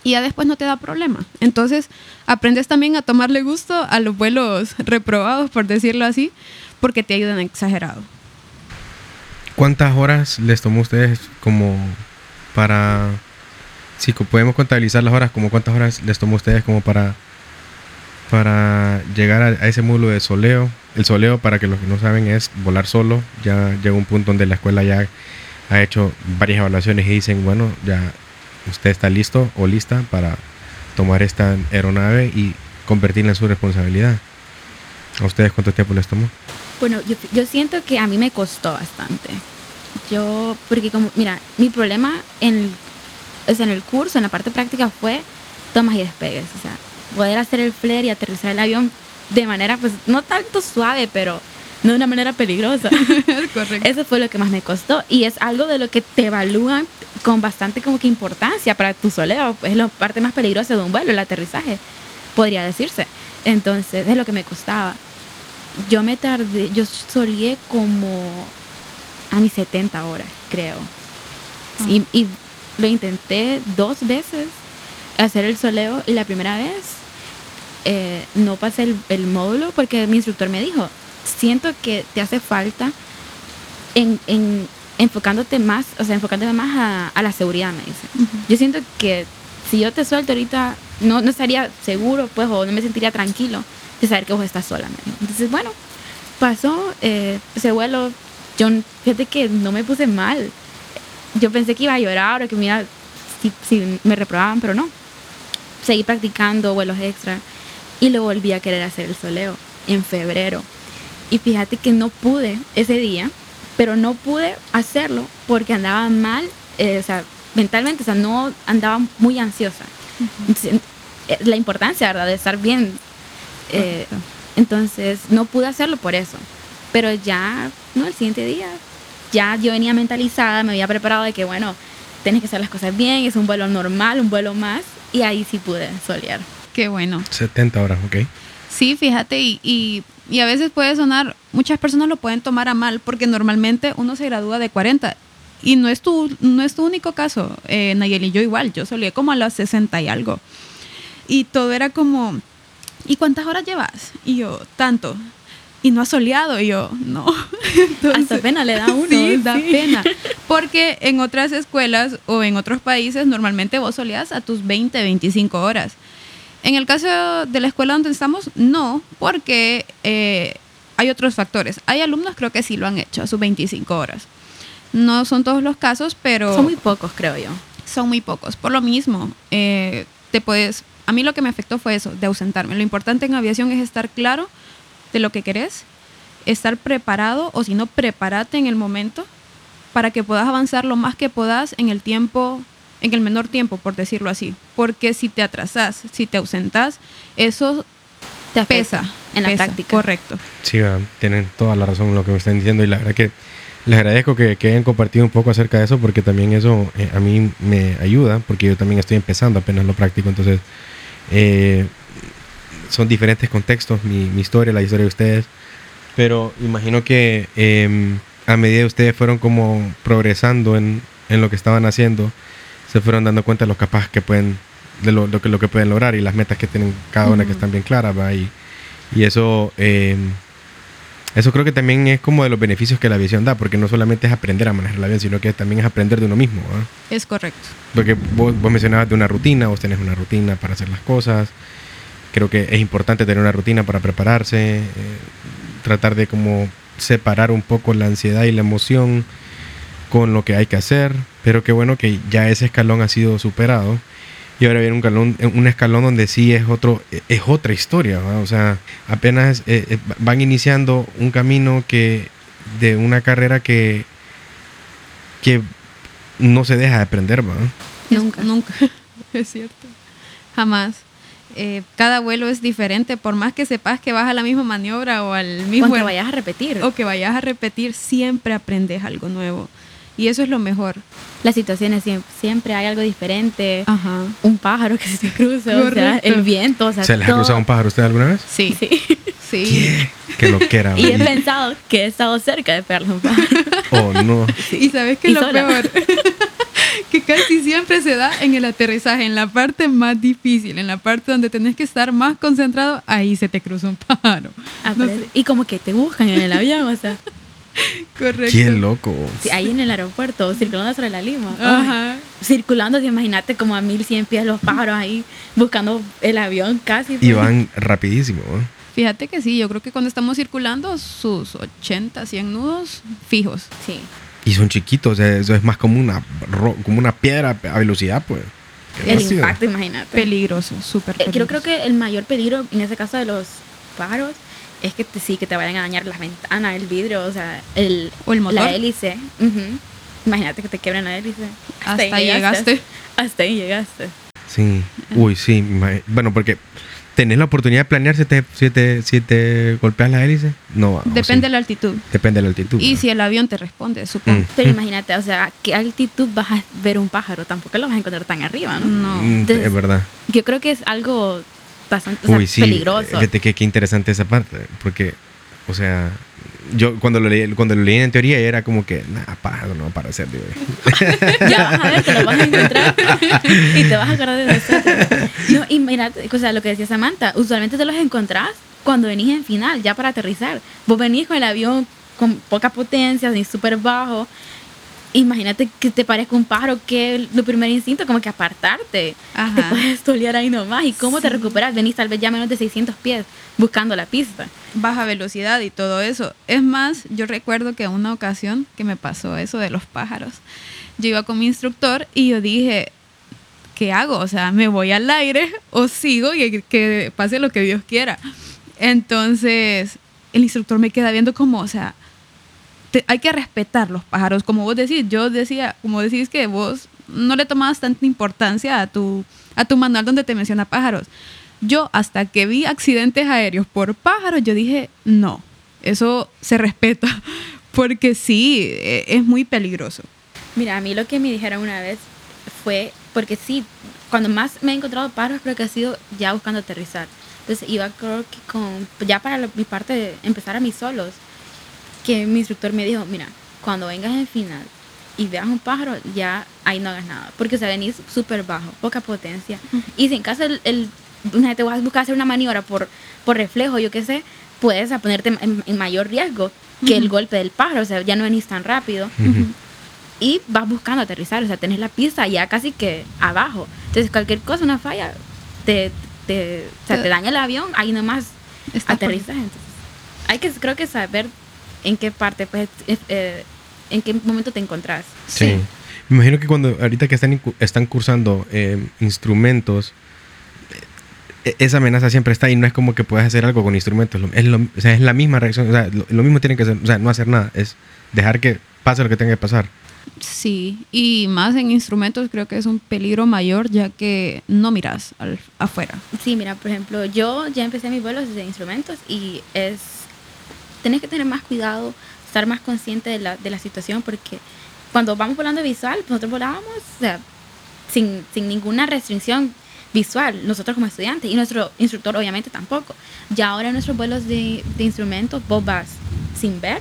y ya después no te da problema. Entonces, aprendes también a tomarle gusto a los vuelos reprobados, por decirlo así, porque te ayudan exagerado. ¿Cuántas horas les tomó a ustedes como para si podemos contabilizar las horas, como cuántas horas les tomó a ustedes como para, para llegar a, ese módulo de soleo. El soleo, para que los que no saben, es volar solo. Ya llega un punto donde la escuela ya ha hecho varias evaluaciones y dicen, bueno, ya usted está listo o lista para tomar esta aeronave y convertirla en su responsabilidad. ¿A ustedes cuánto tiempo les tomó? Bueno, yo, siento que a mí me costó bastante. Yo, porque como, mira, mi problema en o sea, en el curso, en la parte práctica fue tomas y despegues. O sea, poder hacer el flare y aterrizar el avión de manera, pues, no tanto suave, pero no de una manera peligrosa. [laughs] Correcto. Eso fue lo que más me costó y es algo de lo que te evalúan con bastante como que importancia para tu soleo. Es la parte más peligrosa de un vuelo, el aterrizaje, podría decirse. Entonces, es lo que me costaba. Yo me tardé, yo solía como a mis 70 horas, creo. Sí, y lo intenté dos veces hacer el soleo y la primera vez eh, no pasé el, el módulo porque mi instructor me dijo, siento que te hace falta en, en enfocándote más, o sea, enfocándote más a, a la seguridad, me dice. Yo siento que si yo te suelto ahorita, no, no estaría seguro, pues, o no me sentiría tranquilo de saber que vos estás sola. me dijo. Entonces, bueno, pasó eh, ese vuelo. Yo, fíjate que no me puse mal. Yo pensé que iba a llorar o que me iba, si, si me reprobaban, pero no. Seguí practicando vuelos extra y lo volví a querer hacer el soleo en febrero. Y fíjate que no pude ese día, pero no pude hacerlo porque andaba mal, eh, o sea, mentalmente, o sea, no andaba muy ansiosa. Eh, la importancia, ¿verdad?, de estar bien. eh, entonces, no pude hacerlo por eso. Pero ya, no, el siguiente día, ya yo venía mentalizada, me había preparado de que, bueno, tienes que hacer las cosas bien, es un vuelo normal, un vuelo más, y ahí sí pude solear. Qué bueno. 70 horas, ¿ok? Sí, fíjate, y, y, y a veces puede sonar, muchas personas lo pueden tomar a mal, porque normalmente uno se gradúa de 40. Y no es tu, no es tu único caso, eh, Nayeli, yo igual, yo solía como a las 60 y algo. Y todo era como, ¿y cuántas horas llevas? Y yo, tanto. Y no has soleado, y yo, no. [laughs] Entonces- Hasta pena le da uno. Sí, da sí. pena. [laughs] Porque en otras escuelas o en otros países normalmente vos soleas a tus 20, 25 horas. En el caso de la escuela donde estamos, no, porque eh, hay otros factores. Hay alumnos creo que sí lo han hecho a sus 25 horas. No son todos los casos, pero Son muy pocos, creo yo. son muy pocos. Por lo mismo, eh, te puedes. A mí lo que me afectó fue eso, de ausentarme. Lo importante en aviación es estar claro de lo que querés, estar preparado o si no, prepárate en el momento para que puedas avanzar lo más que puedas en el tiempo, en el menor tiempo, por decirlo así. Porque si te atrasás, si te ausentas, eso Te afecta pesa en la pesa, práctica. Correcto. Sí, va, tienen toda la razón lo que me están diciendo y la verdad que les agradezco que, que hayan compartido un poco acerca de eso porque también eso eh, a mí me ayuda porque yo también estoy empezando apenas lo práctico, entonces eh, son diferentes contextos, mi, mi historia, la historia de ustedes, pero imagino que eh, a medida que ustedes fueron como progresando en, en lo que estaban haciendo, se fueron dando cuenta de lo capaz que pueden, de lo, lo que, lo que pueden lograr y las metas que tienen cada una que Ujú. están bien claras, ¿va? Y, y eso, eh, eso creo que también es como de los beneficios que la aviación da, porque no solamente es aprender a manejar el avión, sino que también es aprender de uno mismo. Es correcto. Porque vos, vos mencionabas de una rutina, vos tenés una rutina para hacer las cosas. Creo que es importante tener una rutina para prepararse, eh, tratar de como separar un poco la ansiedad y la emoción con lo que hay que hacer. Pero qué bueno que ya ese escalón ha sido superado. Y ahora viene un, escalón, un escalón donde sí es, otro, es otra historia. ¿va? O sea, apenas eh, eh, van iniciando un camino que de una carrera que, que no se deja de aprender. Es- Nunca. Nunca. [laughs] es cierto. Jamás. Eh, cada vuelo es diferente, por más que sepas que vas a la misma maniobra o al mismo... Cuando vayas a repetir. o que vayas a repetir, siempre aprendes algo nuevo. Y eso es lo mejor. Las situaciones siempre, hay algo diferente. Ajá. Un pájaro que se te cruza, o sea, el viento, o sea, ¿Se les ha cruzado un pájaro a usted alguna vez? Sí. Sí. Sí. Que lo que era. Y he pensado que he estado cerca de pegarle un pájaro. Oh, no. Y sabes que lo sola. peor, que [laughs] casi siempre se da en el aterrizaje, en la parte más difícil, en la parte donde tenés que estar más concentrado, ahí se te cruza un [laughs] pájaro. No Aparece- Y como que te buscan en el avión, o sea, [laughs] Correcto. Qué loco. sí, ahí en el aeropuerto, circulando sobre la lima. Ajá. circulando, imagínate como a 1100 pies los pájaros ahí buscando el avión casi. Y pues. van rapidísimo. ¿eh? Fíjate que sí, yo creo que cuando estamos circulando sus 80, 100 nudos fijos. Sí. Y son chiquitos. o sea, eso es más como una, ro- como una piedra a velocidad, pues. El impacto, imagínate. Peligroso, súper Eh, peligroso. Creo, creo que el mayor peligro en ese caso de los pájaros es que te, sí, que te vayan a dañar las ventanas, el vidrio, o sea, el, O el motor. la hélice. Imagínate que te quiebren la hélice. Hasta ahí llegaste. Hasta ahí llegaste. Sí. Uy, sí. Bueno, porque tenés la oportunidad de planear si te, si te, si te golpeas la hélice. No. Depende de sí. la altitud. Depende de la altitud. Y si el avión te responde, supongo. Mm. Pero imagínate, o sea, ¿qué altitud vas a ver un pájaro? Tampoco lo vas a encontrar tan arriba, ¿no? No. Mm, Entonces, es verdad. Yo creo que es algo bastante o sea, Uy, sí. peligroso. Fíjate que qué interesante esa parte. Porque, o sea, yo cuando lo leí, cuando lo leí en teoría era como que, nada, pájaro no va para digo. [laughs] ya vas a ver que lo vas a encontrar y te vas a acordar de nosotros. No, y mira, o sea, lo que decía Samantha, usualmente te los encontrás cuando venís en final, ya para aterrizar. Vos venís con el avión con poca potencia, ni súper bajo. Imagínate que te parezca un pájaro que lo primer instinto como que apartarte. Ajá. Te puedes tolear ahí nomás. ¿Y cómo te Sí. recuperas? Venís tal vez ya menos de 600 pies buscando la pista. baja velocidad y todo eso. Es más, yo recuerdo que una ocasión que me pasó eso de los pájaros, yo iba con mi instructor y yo dije, ¿qué hago? O sea, ¿me voy al aire o sigo y que pase lo que Dios quiera? Entonces, el instructor me queda viendo como, o sea, te- hay que respetar los pájaros. Como vos decís, yo decía, como decís que vos no le tomabas tanta importancia a tu, a tu manual donde te menciona pájaros. Yo hasta que vi accidentes aéreos por pájaros, yo dije, no, eso se respeta, [laughs] porque sí, e- es muy peligroso. Mira, a mí lo que me dijeron una vez fue, porque sí, cuando más me he encontrado pájaros creo que ha sido ya buscando aterrizar. Entonces iba creo que con, ya para mi parte de empezar a mis solos, que mi instructor me dijo, mira, cuando vengas en final y veas un pájaro, ya ahí no hagas nada, porque o sea, venís súper bajo, poca potencia. Y si en caso el, el, una vez te vas a buscar hacer una maniobra por, por reflejo, yo qué sé, puedes a ponerte en, en mayor riesgo que el Ujú. golpe del pájaro, o sea, ya no venís tan rápido Ujú. y vas buscando aterrizar, o sea, tenés la pista ya casi que abajo. Entonces, cualquier cosa, una falla, te, te, o sea, Te- daña el avión, ahí nomás aterrizas. Entonces, hay que, creo que saber en qué parte, pues, eh, en qué momento te encontrás. Sí. Me imagino que cuando ahorita que están, están cursando eh, instrumentos, eh, esa amenaza siempre está y no es como que puedas hacer algo con instrumentos. lo- Es, lo- o sea, es la misma reacción. O sea, lo, lo mismo tienen que hacer. O sea, no hacer nada. Es dejar que pase lo que tenga que pasar. Sí, y más en instrumentos creo que es un peligro mayor ya que no miras al, afuera. Sí, mira, por ejemplo, yo ya empecé mis vuelos desde instrumentos y es, tenés que tener más cuidado, estar más consciente de la, de la situación porque cuando vamos volando visual, nosotros volábamos o sea, sin, sin ninguna restricción visual, nosotros como estudiantes y nuestro instructor obviamente tampoco. Ya ahora en nuestros vuelos de, de instrumentos vos vas sin ver,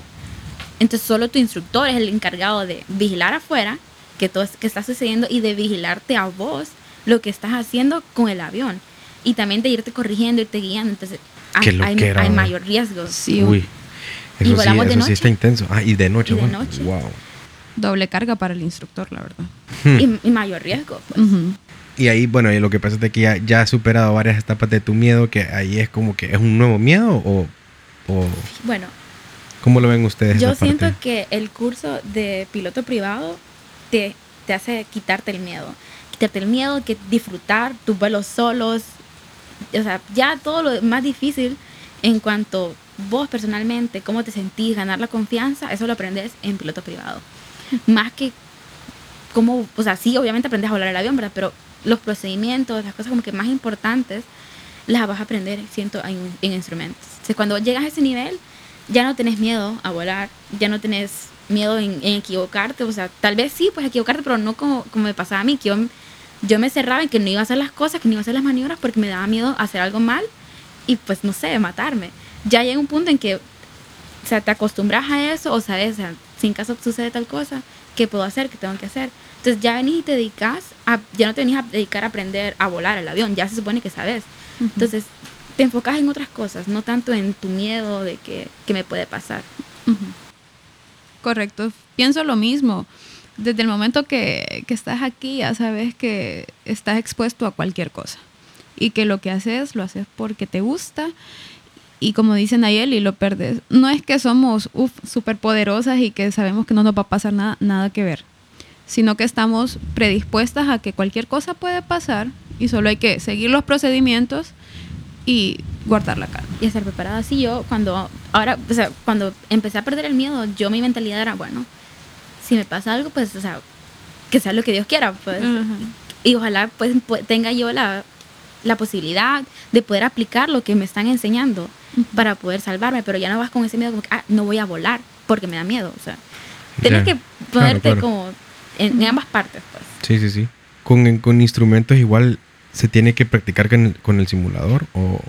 entonces solo tu instructor es el encargado de vigilar afuera que todo que está sucediendo y de vigilarte a vos lo que estás haciendo con el avión y también de irte corrigiendo, irte guiando. Entonces hay, hay, mayor riesgo. Sí, Uy. Y Eso, sí, volamos de eso sí noche. está intenso. Ah, y de noche. Y de bueno. noche. Wow. doble carga para el instructor, la verdad. Y, y mayor riesgo. pues. Y ahí, bueno, y lo que pasa es de que ya, ya has superado varias etapas de tu miedo, que ahí es como que es un nuevo miedo o, o Bueno, ¿cómo lo ven ustedes? yo parte? siento que el curso de piloto privado te, te hace quitarte el miedo. Quitarte el miedo, que disfrutar tus vuelos solos. O sea, ya todo lo más difícil en cuanto vos personalmente, cómo te sentís, ganar la confianza, eso lo aprendes en piloto privado. Más que cómo, o sea, sí, obviamente aprendes a volar el avión. Pero los procedimientos, las cosas como que más importantes, las vas a aprender, siento, en, en instrumentos. Entonces, cuando llegas a ese nivel, ya no tenés miedo a volar, ya no tenés miedo en, en equivocarte, o sea, tal vez sí, pues equivocarte, pero no como, como me pasaba a mí, que yo, yo me cerraba en que no iba a hacer las cosas, que no iba a hacer las maniobras porque me daba miedo hacer algo mal y pues no sé, matarme. Ya llega un punto en que, o sea, te acostumbras a eso o sabes, o sea, si en caso sucede tal cosa, ¿qué puedo hacer? ¿Qué tengo que hacer? Entonces ya venís y te dedicas, a, ya no te venís a dedicar a aprender a volar el avión, ya se supone que sabes. Entonces te enfocas en otras cosas, no tanto en tu miedo de que, que me puede pasar. Ujú. Correcto, pienso lo mismo. Desde el momento que, que estás aquí ya sabes que estás expuesto a cualquier cosa y que lo que haces lo haces porque te gusta y como dicen ayer y lo perdes. No es que somos súper poderosas y que sabemos que no nos va a pasar nada, nada que ver. sino que estamos predispuestas a que cualquier cosa puede pasar y solo hay que seguir los procedimientos y guardar la calma. Y estar preparada. Sí, yo cuando, ahora, o sea, cuando empecé a perder el miedo, yo mi mentalidad era, bueno, si me pasa algo, pues, o sea, que sea lo que Dios quiera, pues. Y ojalá, pues, tenga yo la, la posibilidad de poder aplicar lo que me están enseñando para poder salvarme, pero ya no vas con ese miedo como que, ah, no voy a volar porque me da miedo, o sea, tienes que ponerte como en, ambas partes, pues. Sí, sí, sí. Con, con instrumentos igual se tiene que practicar con el, con el, simulador o...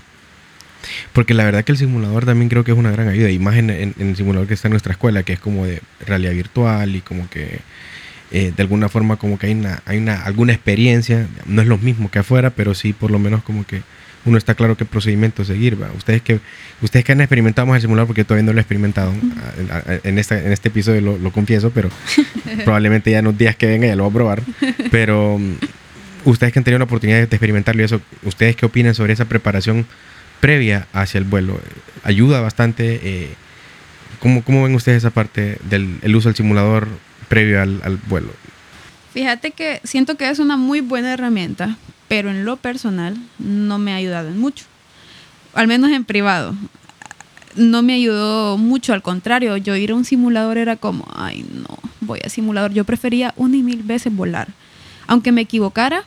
Porque la verdad que el simulador también creo que es una gran ayuda, y más en, en, el simulador que está en nuestra escuela, que es como de realidad virtual y como que eh, de alguna forma como que hay, una, hay una, alguna experiencia, no es lo mismo que afuera, pero sí por lo menos como que uno está claro qué procedimiento seguir. ¿va? Ustedes que ustedes que han experimentado más el simulador, porque todavía no lo he experimentado, en, este, en este episodio lo, lo confieso, pero [laughs] probablemente ya en los días que venga ya lo voy a probar. Pero mm, ustedes que han tenido la oportunidad de experimentarlo y eso, ¿ustedes qué opinan sobre esa preparación previa hacia el vuelo? ¿Ayuda bastante? Eh, ¿cómo, ¿Cómo ven ustedes esa parte del el uso del simulador previo al, al vuelo? Fíjate que siento que es una muy buena herramienta, pero en lo personal no me ha ayudado en mucho. Al menos en privado. No me ayudó mucho, al contrario, yo ir a un simulador era como, ay no, voy a simulador. Yo prefería una y mil veces volar. Aunque me equivocara,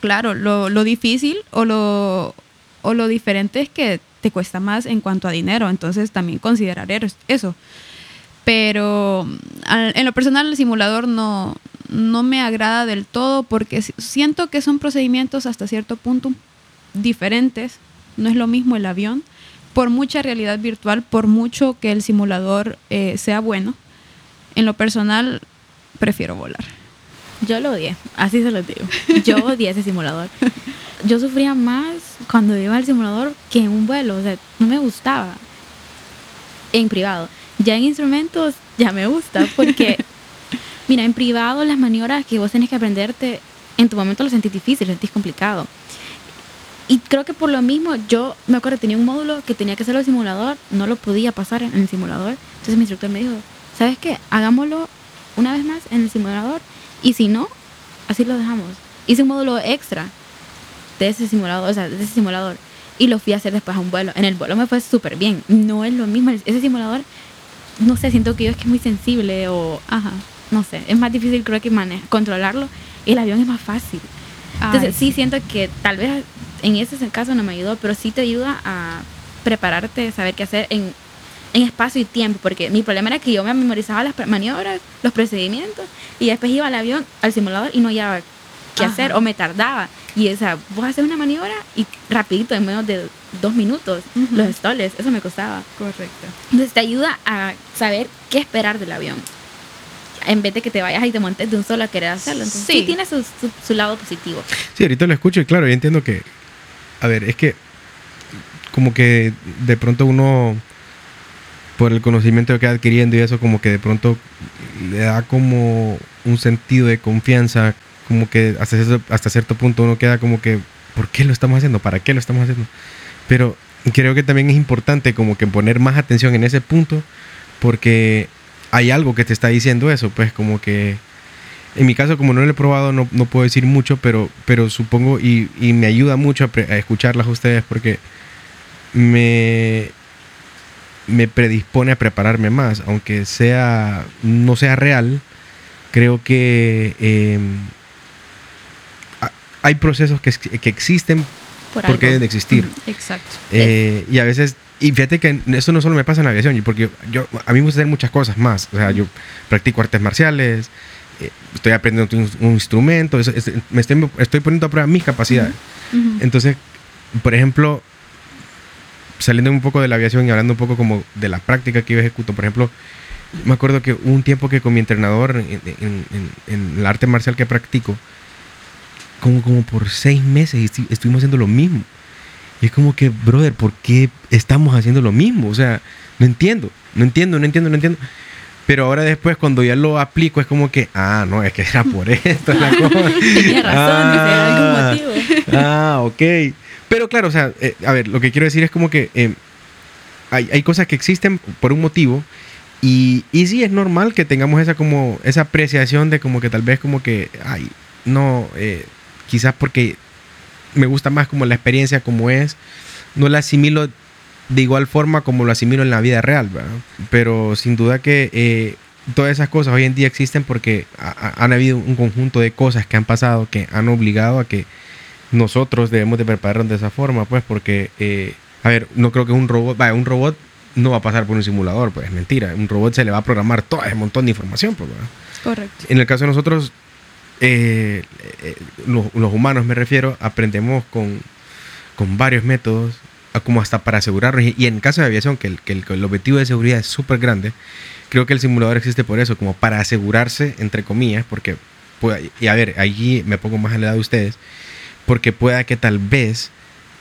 claro, lo, lo difícil o lo, o lo diferente es que te cuesta más en cuanto a dinero, entonces también considerar eso. Pero en lo personal el simulador no, no me agrada del todo porque siento que son procedimientos hasta cierto punto diferentes. No es lo mismo el avión. Por mucha realidad virtual, por mucho que el simulador eh, sea bueno, en lo personal prefiero volar. Yo lo odié, así se lo digo. Yo odié ese simulador. [laughs] Yo sufría más cuando iba al simulador que en un vuelo, o sea, no me gustaba. En privado. Ya en instrumentos ya me gusta porque, [laughs] mira, en privado las maniobras que vos tenés que aprenderte, en tu momento lo sentís difícil, lo sentís complicado. Y creo que por lo mismo, yo me acuerdo, tenía un módulo que tenía que hacerlo el simulador, no lo podía pasar en el simulador. Entonces mi instructor me dijo, ¿sabes qué? Hagámoslo una vez más en el simulador y si no, así lo dejamos. Hice un módulo extra de ese simulador, o sea, de ese simulador y lo fui a hacer después a un vuelo. En el vuelo me fue súper bien. No es lo mismo. Ese simulador no sé, siento que yo es que es muy sensible o, ajá, no sé, es más difícil creo que manejar, controlarlo. El avión es más fácil. Entonces sí siento que tal vez en ese caso no me ayudó, pero sí te ayuda a prepararte, saber qué hacer en, en espacio y tiempo, porque mi problema era que yo me memorizaba las maniobras, los procedimientos, y después iba al avión, al simulador y no hallaba qué hacer o me tardaba. Y esa, vos haces una maniobra y rapidito, en menos de dos minutos, los estoles, eso me costaba. Correcto. Entonces te ayuda a saber qué esperar del avión. En vez de que te vayas y te montes de un solo a querer hacerlo. Entonces, sí. tiene su, su, lado positivo. Sí, ahorita lo escucho y claro, yo entiendo que, a ver, es que como que de pronto uno, por el conocimiento que va adquiriendo y eso, como que de pronto le da como un sentido de confianza como que hasta cierto, hasta cierto punto uno queda como que, ¿por qué lo estamos haciendo? ¿Para qué lo estamos haciendo? Pero creo que también es importante como que poner más atención en ese punto porque hay algo que te está diciendo eso, pues como que en mi caso como no lo he probado no, no puedo decir mucho, pero, pero supongo y, y me ayuda mucho a, a, escucharlas a ustedes porque me, me predispone a prepararme más, aunque sea no sea real, creo que... Eh, hay procesos que, que existen porque deben de existir. [laughs] Exacto. Eh, y a veces, y fíjate que eso no solo me pasa en la aviación, porque yo, a mí me gusta hacer muchas cosas más. O sea, yo practico artes marciales, eh, estoy aprendiendo un, instrumento, me estoy, estoy, poniendo a prueba mis capacidades. Entonces, por ejemplo, saliendo un poco de la aviación y hablando un poco como de la práctica que yo ejecuto, por ejemplo, me acuerdo que un tiempo que con mi entrenador en, en, en el arte marcial que practico, como, como por seis meses estuvimos haciendo lo mismo. Y es como que, brother, ¿por qué estamos haciendo lo mismo? O sea, no entiendo, no entiendo, no entiendo, no entiendo. Pero ahora después, cuando ya lo aplico, es como que, ah, no, es que era por [laughs] esto la cosa. [laughs] Tenía razón, ah, algún motivo. ah, ok. Pero claro, o sea, eh, a ver, lo que quiero decir es como que eh, hay, hay, cosas que existen por un motivo Y, y sí, es normal que tengamos esa como esa apreciación de como que tal vez como que, ay, no, eh, quizás porque me gusta más como la experiencia como es, no la asimilo de igual forma como lo asimilo en la vida real, ¿verdad? Pero sin duda que eh, todas esas cosas hoy en día existen porque ha- ha- han habido un conjunto de cosas que han pasado que han obligado a que nosotros debemos de prepararnos de esa forma, pues porque, eh, a ver, no creo que un robot, vaya, un robot no va a pasar por un simulador, pues es mentira, un robot se le va a programar todo ese montón de información, pues, ¿verdad? Correcto. En el caso de nosotros, eh, eh, los, humanos me refiero, aprendemos con, con varios métodos, como hasta para asegurarnos. Y, en caso de aviación, que el, que el- objetivo de seguridad es súper grande, creo que el simulador existe por eso, como para asegurarse, entre comillas, porque, pueda- y a ver, allí me pongo más a la edad de ustedes, porque pueda que tal vez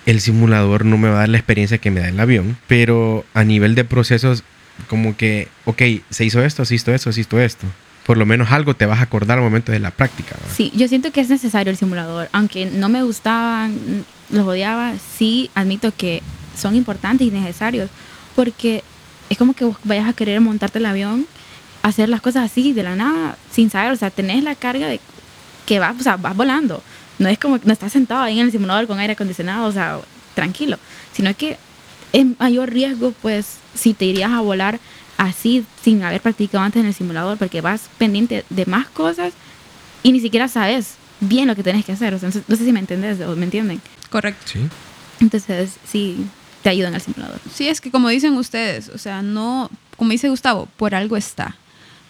el simulador no me va a dar la experiencia que me da el avión, pero a nivel de procesos, como que, ok, se hizo esto, se hizo esto, se hizo esto. Por lo menos algo te vas a acordar al momento de la práctica. Sí, yo siento que es necesario el simulador. Aunque no me gustaban, los odiaba, sí admito que son importantes y necesarios. Porque es como que vayas a querer montarte el avión, hacer las cosas así de la nada, sin saber. O sea, tenés la carga de que vas, o sea, vas volando. No es como que no estás sentado ahí en el simulador con aire acondicionado, o sea, tranquilo. Sino que es mayor riesgo, pues, si te irías a volar así sin haber practicado antes en el simulador, porque vas pendiente de más cosas y ni siquiera sabes bien lo que tenés que hacer. O sea, no sé, si me entendés o me entienden. Correcto. Sí. Entonces, sí, te ayudan al simulador. Sí, es que como dicen ustedes, o sea, no, como dice Gustavo, por algo está.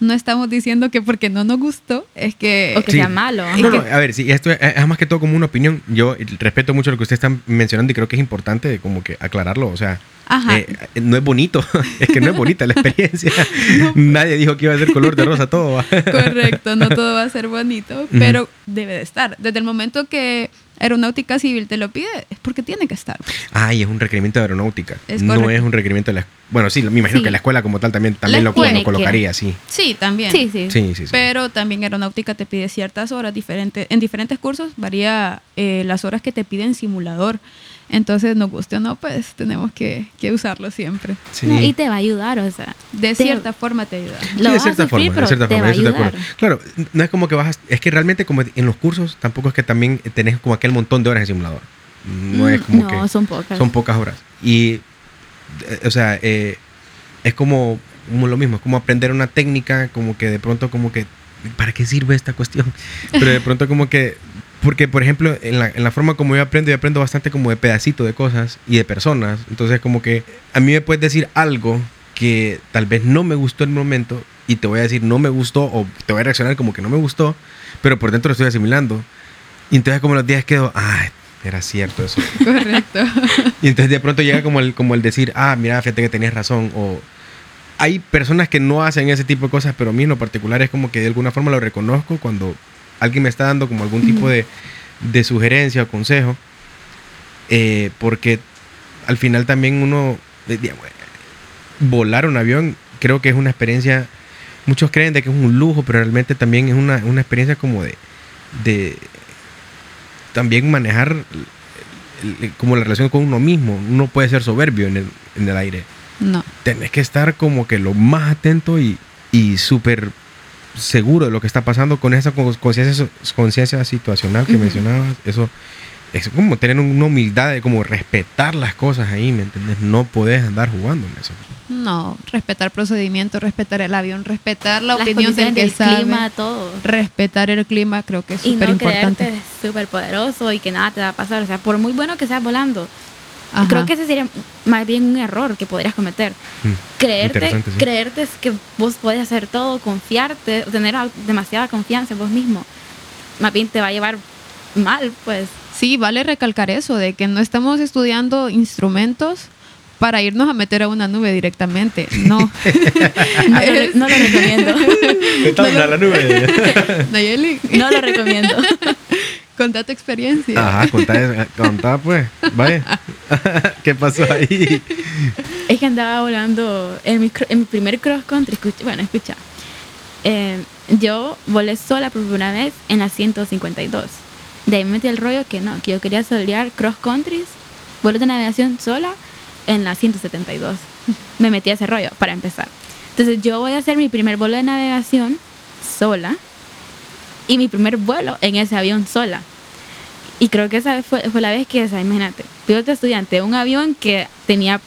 No estamos diciendo que porque no nos gustó es que... O que Sí. sea malo. No, no, a ver, sí, esto es, es más que todo como una opinión. Yo respeto mucho lo que ustedes están mencionando y creo que es importante como que aclararlo. O sea, Ajá. eh, no es bonito, [laughs] es que no es bonita la experiencia. [laughs] Nadie dijo que iba a ser color de rosa todo. ¿va? Correcto, no todo va a ser bonito, pero debe de estar. Desde el momento que Aeronáutica Civil te lo pide, es porque tiene que estar. Ay, es un requerimiento de aeronáutica. Es no es un requerimiento de la Bueno, sí, me imagino Sí. que la escuela como tal también, también lo, lo colocaría, sí. Sí, también. Sí, sí. Sí, sí, sí. Pero también Aeronáutica te pide ciertas horas diferentes. En diferentes cursos varía eh, las horas que te piden simulador. Entonces, nos guste o no, pues tenemos que, que usarlo siempre. Sí. No, y te va a ayudar, o sea. De te- cierta forma te ayuda. Sí, Lo de cierta forma, de cierta te forma, de ayudar. Claro, no es como que vas a- es que realmente como en los cursos tampoco es que también tenés como aquel montón de horas en simulador. No es como no, que son pocas. son pocas horas. Y, o sea, eh, es como, como lo mismo, es como aprender una técnica, como que de pronto como que, ¿para qué sirve esta cuestión? [laughs] Pero de pronto como que, porque por ejemplo, en la, en la forma como yo aprendo, yo aprendo bastante como de pedacito de cosas y de personas. Entonces como que a mí me puedes decir algo que tal vez no me gustó en el momento y te voy a decir no me gustó o te voy a reaccionar como que no me gustó, pero por dentro lo estoy asimilando. Y entonces como los días quedo, ah, era cierto eso. [laughs] Correcto. Y entonces de pronto llega como el, como el decir, ah, mira, fíjate que tenías razón. O hay personas que no hacen ese tipo de cosas, pero a mí en lo particular es como que de alguna forma lo reconozco cuando alguien me está dando como algún tipo de, de sugerencia o consejo. eh, porque al final también uno, volar un avión creo que es una experiencia, muchos creen de que es un lujo, pero realmente también es una, una experiencia como de, de también manejar como la relación con uno mismo. Uno puede ser soberbio en el, en el aire. No. Tenés que estar como que lo más atento y, y súper seguro de lo que está pasando con esa con- conciencia situacional que mencionabas. Eso es como tener una humildad de como respetar las cosas ahí, ¿me entiendes? No podés andar jugando en eso. No. Respetar procedimientos, respetar el avión, respetar la Las opinión del que del sabe. clima, todo. Respetar el clima creo que es Y súper no importante. creerte súper poderoso y que nada te va a pasar. O sea, por muy bueno que seas volando, Ajá. creo que ese sería más bien un error que podrías cometer. Mm, Creerte, sí. creerte es que vos podés hacer todo, confiarte, tener demasiada confianza en vos mismo. Más bien te va a llevar mal, pues. Sí, vale recalcar eso, de que no estamos estudiando instrumentos para irnos a meter a una nube directamente. No. [laughs] No, lo, re- no lo recomiendo. [laughs] Estamos en la nube. Nayeli, No lo recomiendo. [laughs] contá tu experiencia. Ajá, contá, contá pues. Vaya. ¿Qué pasó ahí? Es que andaba volando en mi, en mi primer cross country. escucha- bueno, escucha. Eh, yo volé sola por primera vez en la 152. De ahí me metí el rollo que no, que yo quería solear cross countries, vuelos de navegación sola en la 172. [laughs] Me metí a ese rollo para empezar. Entonces yo voy a hacer mi primer vuelo de navegación sola y mi primer vuelo en ese avión sola. Y creo que esa fue, fue la vez que, o sea, imagínate, piloto estudiante, un avión que tenía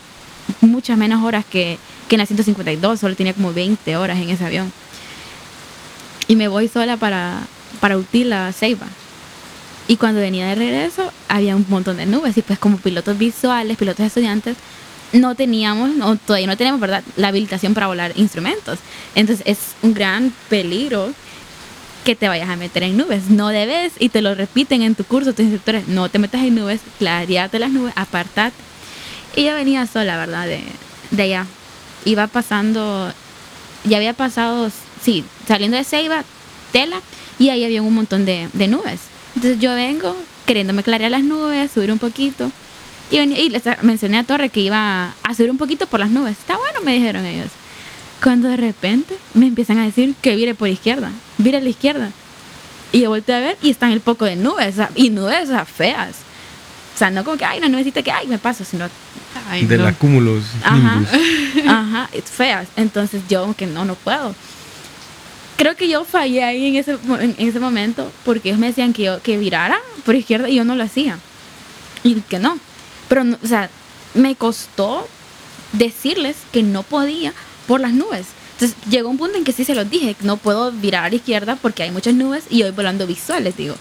muchas menos horas que, que en la 152, solo tenía como 20 horas en ese avión. Y me voy sola para, para Utila, Ceiba. Y cuando venía de regreso, había un montón de nubes. Y pues como pilotos visuales, pilotos estudiantes, no teníamos, no, todavía no tenemos, ¿verdad?, la habilitación para volar instrumentos. Entonces es un gran peligro que te vayas a meter en nubes. No debes, y te lo repiten en tu curso tus instructores, no te metas en nubes, clareate las nubes, apartate. Y yo venía sola, ¿verdad?, de, de allá. Iba pasando, ya había pasado, sí, saliendo de Ceiba, Tela, y ahí había un montón de, de nubes. Entonces yo vengo queriéndome clarear las nubes, subir un poquito. Y, venía- y les mencioné a Torre que iba a subir un poquito por las nubes. Está bueno, me dijeron ellos. Cuando de repente me empiezan a decir que vire por izquierda, vire a la izquierda. Y yo volteé a ver y están el poco de nubes, y nubes o sea, feas. O sea, no como que, ay, una nubecita que, ay, me paso, sino Ay, de no. Ajá. Ajá, feas. Entonces yo que no, no puedo. Creo que yo fallé ahí en ese, mo- en ese momento porque ellos me decían que yo que virara por izquierda y yo no lo hacía. Y que no. Pero, no, o sea, me costó decirles que no podía por las nubes. Entonces llegó un punto en que sí se los dije, no puedo virar a la izquierda porque hay muchas nubes y voy volando visuales, digo.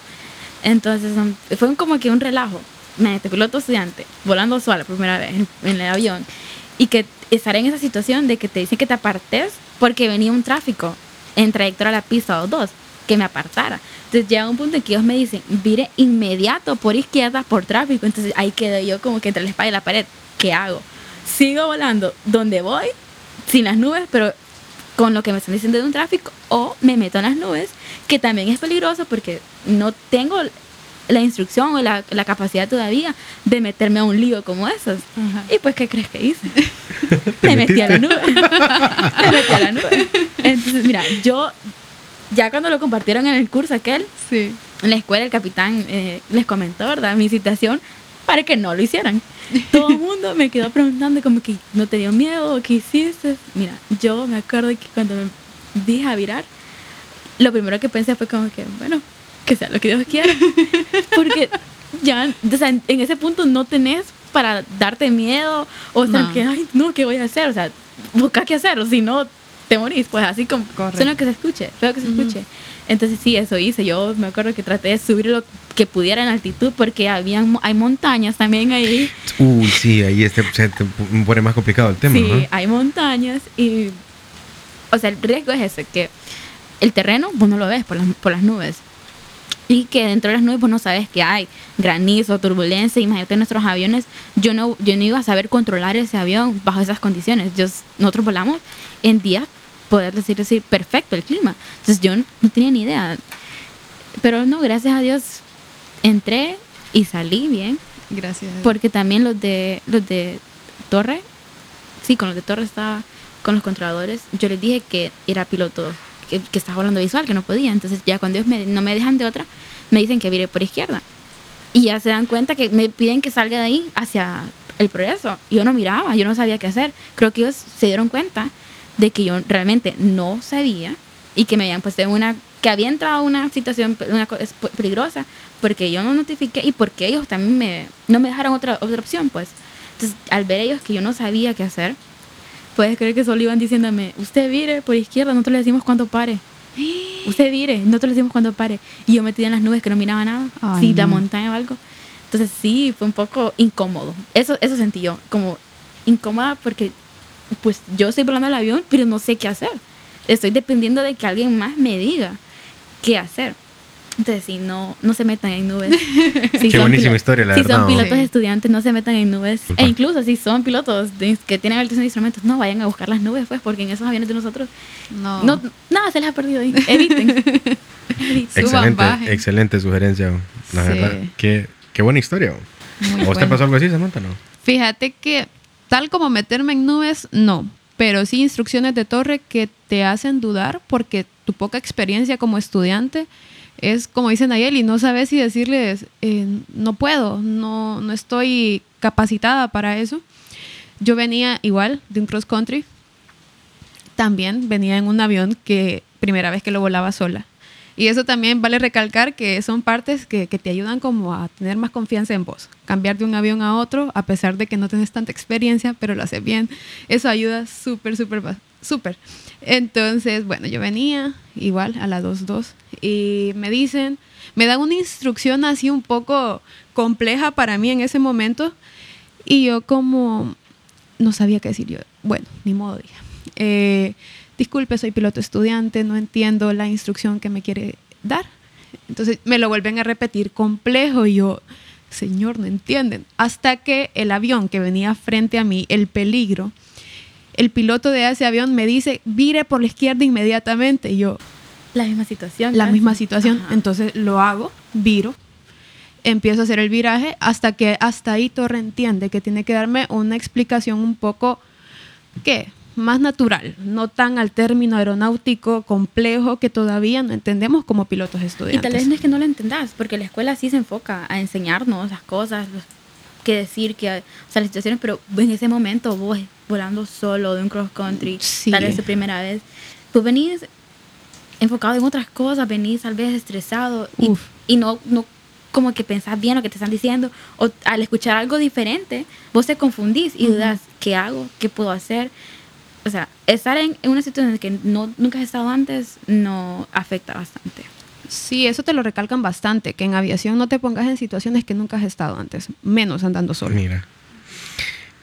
Entonces fue como que un relajo. Imagínate, piloto estudiante, volando sola la primera vez en, en el avión. Y que estar en esa situación de que te dicen que te apartes porque venía un tráfico en trayectoria a la pista o dos, que me apartara. Entonces llega un punto en que ellos me dicen, vire inmediato por izquierda por tráfico. Entonces ahí quedo yo como que entre la espalda y la pared. ¿Qué hago? Sigo volando donde voy, sin las nubes, pero con lo que me están diciendo de un tráfico, o me meto en las nubes, que también es peligroso porque no tengo la instrucción o la, la capacidad todavía de meterme a un lío como esos. Ajá. Y pues, ¿qué crees que hice? [laughs] me metí a la nube. [laughs] me metí a la nube. Entonces, mira, yo, ya cuando lo compartieron en el curso aquel, Sí. en la escuela el capitán eh, les comentó, ¿verdad? Mi situación para que no lo hicieran. Todo el mundo me quedó preguntando como que no te dio miedo, ¿qué hiciste? Mira, yo me acuerdo que cuando me dije a virar, lo primero que pensé fue como que, bueno, que sea lo que Dios quiera. [laughs] Porque ya, o sea, en ese punto no tenés para darte miedo o sea, No. que, ay, no, ¿qué voy a hacer? O sea, busca qué hacer, o si no, te morís. Pues así como, Correcto. suena que se escuche, feo que se escuche. Entonces sí, eso hice. Yo me acuerdo que traté de subir lo que pudiera en altitud porque habían, hay montañas también ahí. Uy, sí, ahí este, se te pone más complicado el tema. sí, ¿no? hay montañas y... O sea, el riesgo es ese, que el terreno vos no lo ves por las, por las nubes. Y que dentro de las nubes vos no sabes que hay granizo, turbulencia. Imagínate nuestros aviones. Yo no, yo no iba a saber controlar ese avión bajo esas condiciones. Yo, nosotros volamos en días, poder decir, decir, perfecto el clima. Entonces yo no, no tenía ni idea. Pero no, gracias a Dios entré y salí bien. Gracias. Porque también los de los de Torre, sí, con los de Torre estaba con los controladores. Yo les dije que era piloto, que, que estaba volando visual, que no podía. Entonces ya cuando ellos me- no me dejan de otra, me dicen que vire por izquierda. Y ya se dan cuenta que me piden que salga de ahí hacia el progreso. Yo no miraba, yo no sabía qué hacer. Creo que ellos se dieron cuenta de que yo realmente no sabía y que me habían puesto en una que había entrado una situación una peligrosa porque yo no notifiqué y porque ellos también me no me dejaron otra otra opción pues entonces al ver ellos que yo no sabía qué hacer puedes creer que solo iban diciéndome usted vire por izquierda nosotros le decimos cuando pare [gasps] usted vire nosotros le decimos cuando pare y yo metida en las nubes que no miraba nada si la no. montaña o algo entonces sí fue un poco incómodo eso eso sentí yo como incómoda porque pues yo estoy volando el avión, pero no sé qué hacer. Estoy dependiendo de que alguien más me diga qué hacer. Entonces, si no, no se metan en nubes. [laughs] Si Qué son buenísima pilo- historia, la Si verdad. son ¿no? pilotos Sí. estudiantes, no se metan en nubes. Disculpa. E incluso si son pilotos de- que tienen habilitación de instrumentos, no vayan a buscar las nubes, pues, porque en esos aviones de nosotros, No. no, nada se les ha perdido ahí. Eviten. [laughs] Excelente, excelente sugerencia. La Sí. verdad, qué, qué buena historia. Muy ¿A usted bueno. pasó algo así, Samantha? No. Fíjate que tal como meterme en nubes, no. Pero sí instrucciones de torre que te hacen dudar porque tu poca experiencia como estudiante es como dicen Nayeli, no sabes si decirles, eh, no puedo, no, no estoy capacitada para eso. Yo venía igual de un cross country también venía en un avión que primera vez que lo volaba sola. Y eso también vale recalcar que son partes que, que, te ayudan como a tener más confianza en vos. Cambiar de un avión a otro, a pesar de que no tenés tanta experiencia, pero lo haces bien. Eso ayuda súper, súper, súper. Entonces, bueno, yo venía igual a la 2.2 y me dicen, me dan una instrucción así un poco compleja para mí en ese momento y yo como no sabía qué decir yo. Bueno, ni modo dije. Eh, disculpe, soy piloto estudiante, no entiendo la instrucción que me quiere dar. Entonces me lo vuelven a repetir complejo y yo, señor, no entienden. Hasta que el avión que venía frente a mí, el peligro, el piloto de ese avión me dice, vire por la izquierda inmediatamente. Y yo... La misma situación. La misma situación. Entonces lo hago, viro, empiezo a hacer el viraje hasta que hasta ahí Torre entiende que tiene que darme una explicación un poco, ¿qué? más natural, no tan al término aeronáutico complejo que todavía no entendemos como pilotos estudiantes. Y tal vez no es que no lo entendás, porque la escuela sí se enfoca a enseñarnos las cosas, que decir, que, o sea, las situaciones, pero en ese momento vos volando solo de un cross country, tal vez tu primera vez, tú venís enfocado en otras cosas, venís tal vez estresado y, y, no, no como que pensás bien lo que te están diciendo o al escuchar algo diferente, vos te confundís y dudas, ¿qué hago? ¿Qué puedo hacer? o sea, estar en, una situación en que no, nunca has estado antes no afecta bastante. Sí, eso te lo recalcan bastante, que en aviación no te pongas en situaciones que nunca has estado antes, menos andando solo. Mira.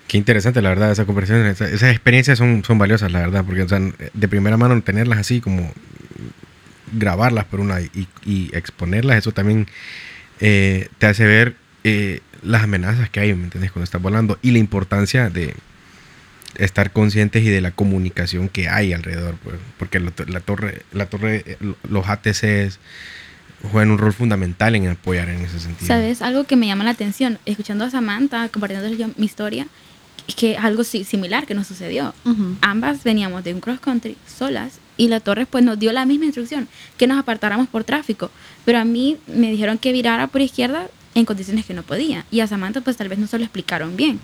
Qué interesante, la verdad, esa conversación, esas experiencias son, son valiosas, la verdad, porque de primera mano tenerlas así, como grabarlas por una y, exponerlas, eso también eh, te hace ver eh, las amenazas que hay, ¿me entiendes? Cuando estás volando y la importancia de, estar conscientes y de la comunicación que hay alrededor, pues, porque la, torre, la torre, los ATCs juegan un rol fundamental en apoyar en ese sentido. ¿Sabes? Algo que me llama la atención, escuchando a Samantha, compartiendo yo mi historia, es que algo similar que nos sucedió. Ambas veníamos de un cross country solas y la torre pues nos dio la misma instrucción, que nos apartáramos por tráfico, pero a mí me dijeron que virara por izquierda en condiciones que no podía y a Samantha pues tal vez no se lo explicaron bien.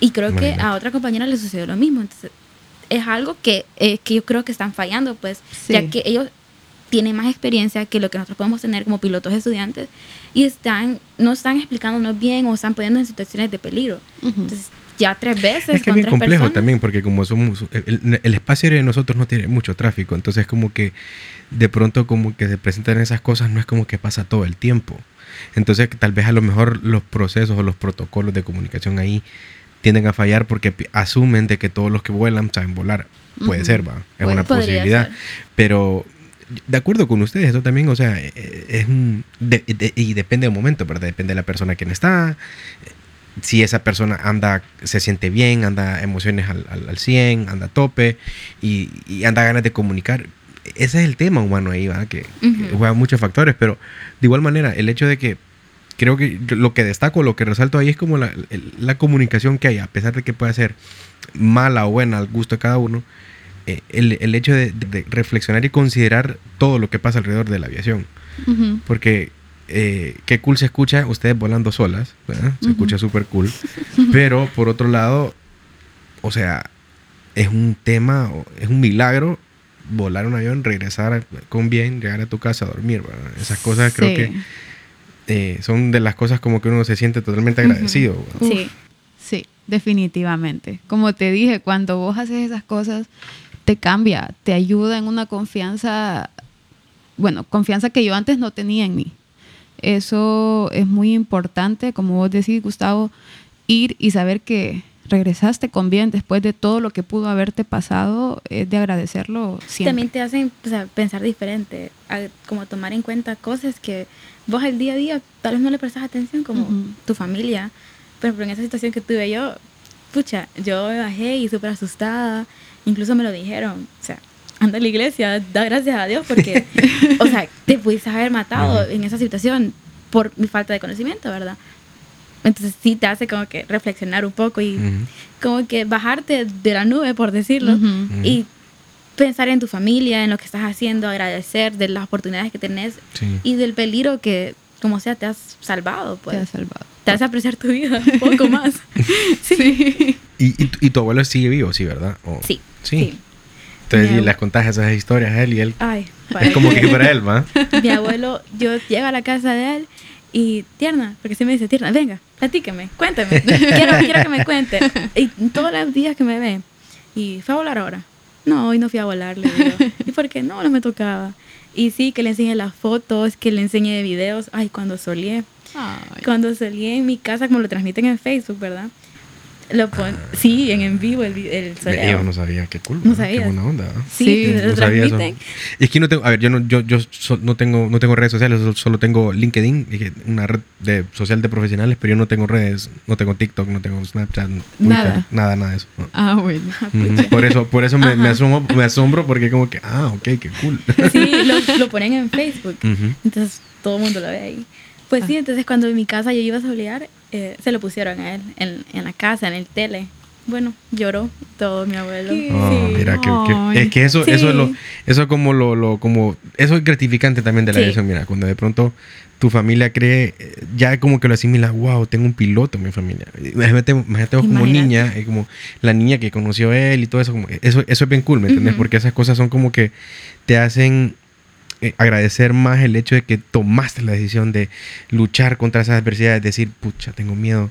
Y creo que a otra compañera le sucedió lo mismo. Entonces, es algo que, eh, que yo creo que están fallando, pues, ya que ellos tienen más experiencia que lo que nosotros podemos tener como pilotos estudiantes y están, no están explicándonos bien o están poniendo en situaciones de peligro. Entonces, ya tres veces. Es que es bien complejo también, porque como somos, el, el, espacio aéreo de nosotros no tiene mucho tráfico, entonces como que de pronto como que se presentan esas cosas, no es como que pasa todo el tiempo. Entonces tal vez a lo mejor los procesos o los protocolos de comunicación ahí tienden a fallar porque asumen de que todos los que vuelan saben volar. Puede ser, va. Es una posibilidad. Pero de acuerdo con ustedes, eso también, o sea, e, e, es un. y depende del momento, ¿verdad? Depende de la persona quien está. Si esa persona anda, se siente bien, anda emociones al, al, 100, anda a tope y, y, anda ganas de comunicar. Ese es el tema humano ahí, ¿va? Que, que juega muchos factores, pero de igual manera, el hecho de que creo que lo que destaco, lo que resalto ahí es como la, la comunicación que hay, a pesar de que pueda ser mala o buena al gusto de cada uno, eh, el, el, hecho de, reflexionar y considerar todo lo que pasa alrededor de la aviación. Porque eh, qué cool se escucha ustedes volando solas, se escucha súper cool, [laughs] pero por otro lado, o sea, es un tema, es un milagro volar un avión, regresar con bien, llegar a tu casa a dormir. Esas cosas creo que eh, son de las cosas como que uno se siente totalmente agradecido. Sí, sí, definitivamente. Como te dije, cuando vos haces esas cosas, te cambia, te ayuda en una confianza, bueno, confianza que yo antes no tenía en mí. Eso es muy importante, como vos decís, Gustavo, ir y saber que regresaste con bien después de todo lo que pudo haberte pasado, es de agradecerlo siempre. También te hacen pensar diferente, como tomar en cuenta cosas que vos el día a día tal vez no le prestas atención como tu familia, pero en esa situación que tuve yo, pucha, yo me bajé y súper asustada, incluso me lo dijeron, o sea, anda a la iglesia, da gracias a Dios porque, [laughs] o sea, te pudiste haber matado en esa situación por mi falta de conocimiento, ¿verdad? Entonces sí te hace como que reflexionar un poco y como que bajarte de la nube, por decirlo, y pensar en tu familia, en lo que estás haciendo, agradecer de las oportunidades que tenés y del peligro que, como sea, te has salvado. Pues. Te has salvado. Te hace apreciar tu vida un poco [laughs] más. sí. ¿Y, y, tu abuelo sigue vivo, sí, verdad? Sí, sí. Entonces, Mi y las contás esas historias a él y él. Ay, Es como que fuera él, ¿va? [laughs] Mi abuelo, yo llego a la casa de él y tierna, porque siempre me dice, tierna, venga, platíqueme, cuéntame, quiero, quiero que me cuente. Y todos los días que me ve, y fue a volar ahora. No, hoy no fui a volar, le digo. ¿Y por qué? No, no me tocaba. Y sí, que le enseñe las fotos, que le enseñe videos. Ay, cuando soleé. Ay. Cuando soleé en mi casa, como lo transmiten en Facebook, ¿verdad? Lo pon sí, en en vivo el, el soleo. Yo no sabía, qué cool. No ¿va? Qué buena onda. Sí, Sí, lo sabía eso. transmiten. Y es que no tengo, a ver, yo no, yo, yo so- no tengo, no tengo redes sociales, solo, tengo LinkedIn, una red de, social de profesionales, pero yo no tengo redes, no tengo TikTok, no tengo Snapchat, Twitter, Nada. nada, nada de eso. no. Ah, bueno. Por eso, por eso me, me, asombro, me asombro porque como que, ah, ok, qué cool. Sí, lo, lo ponen en Facebook. Entonces todo el mundo lo ve ahí. Pues sí, entonces cuando en mi casa yo iba a solear, eh, se lo pusieron a él en, en la casa, en el tele. Bueno, lloró todo mi abuelo. Qué- Oh, Sí. mira, que, es que eso, Sí. eso es lo, eso es como lo, lo, como, eso es gratificante también de la Sí. edición, mira, cuando de pronto tu familia cree, eh, ya como que lo asimila, wow, tengo un piloto en mi familia. Imagínate, imagínate vos como niña, eh, como la niña que conoció a él y todo eso, como, eso, eso es bien cool, ¿me entiendes? Porque esas cosas son como que te hacen eh, agradecer más el hecho de que tomaste la decisión de luchar contra esas adversidades, decir, pucha, tengo miedo,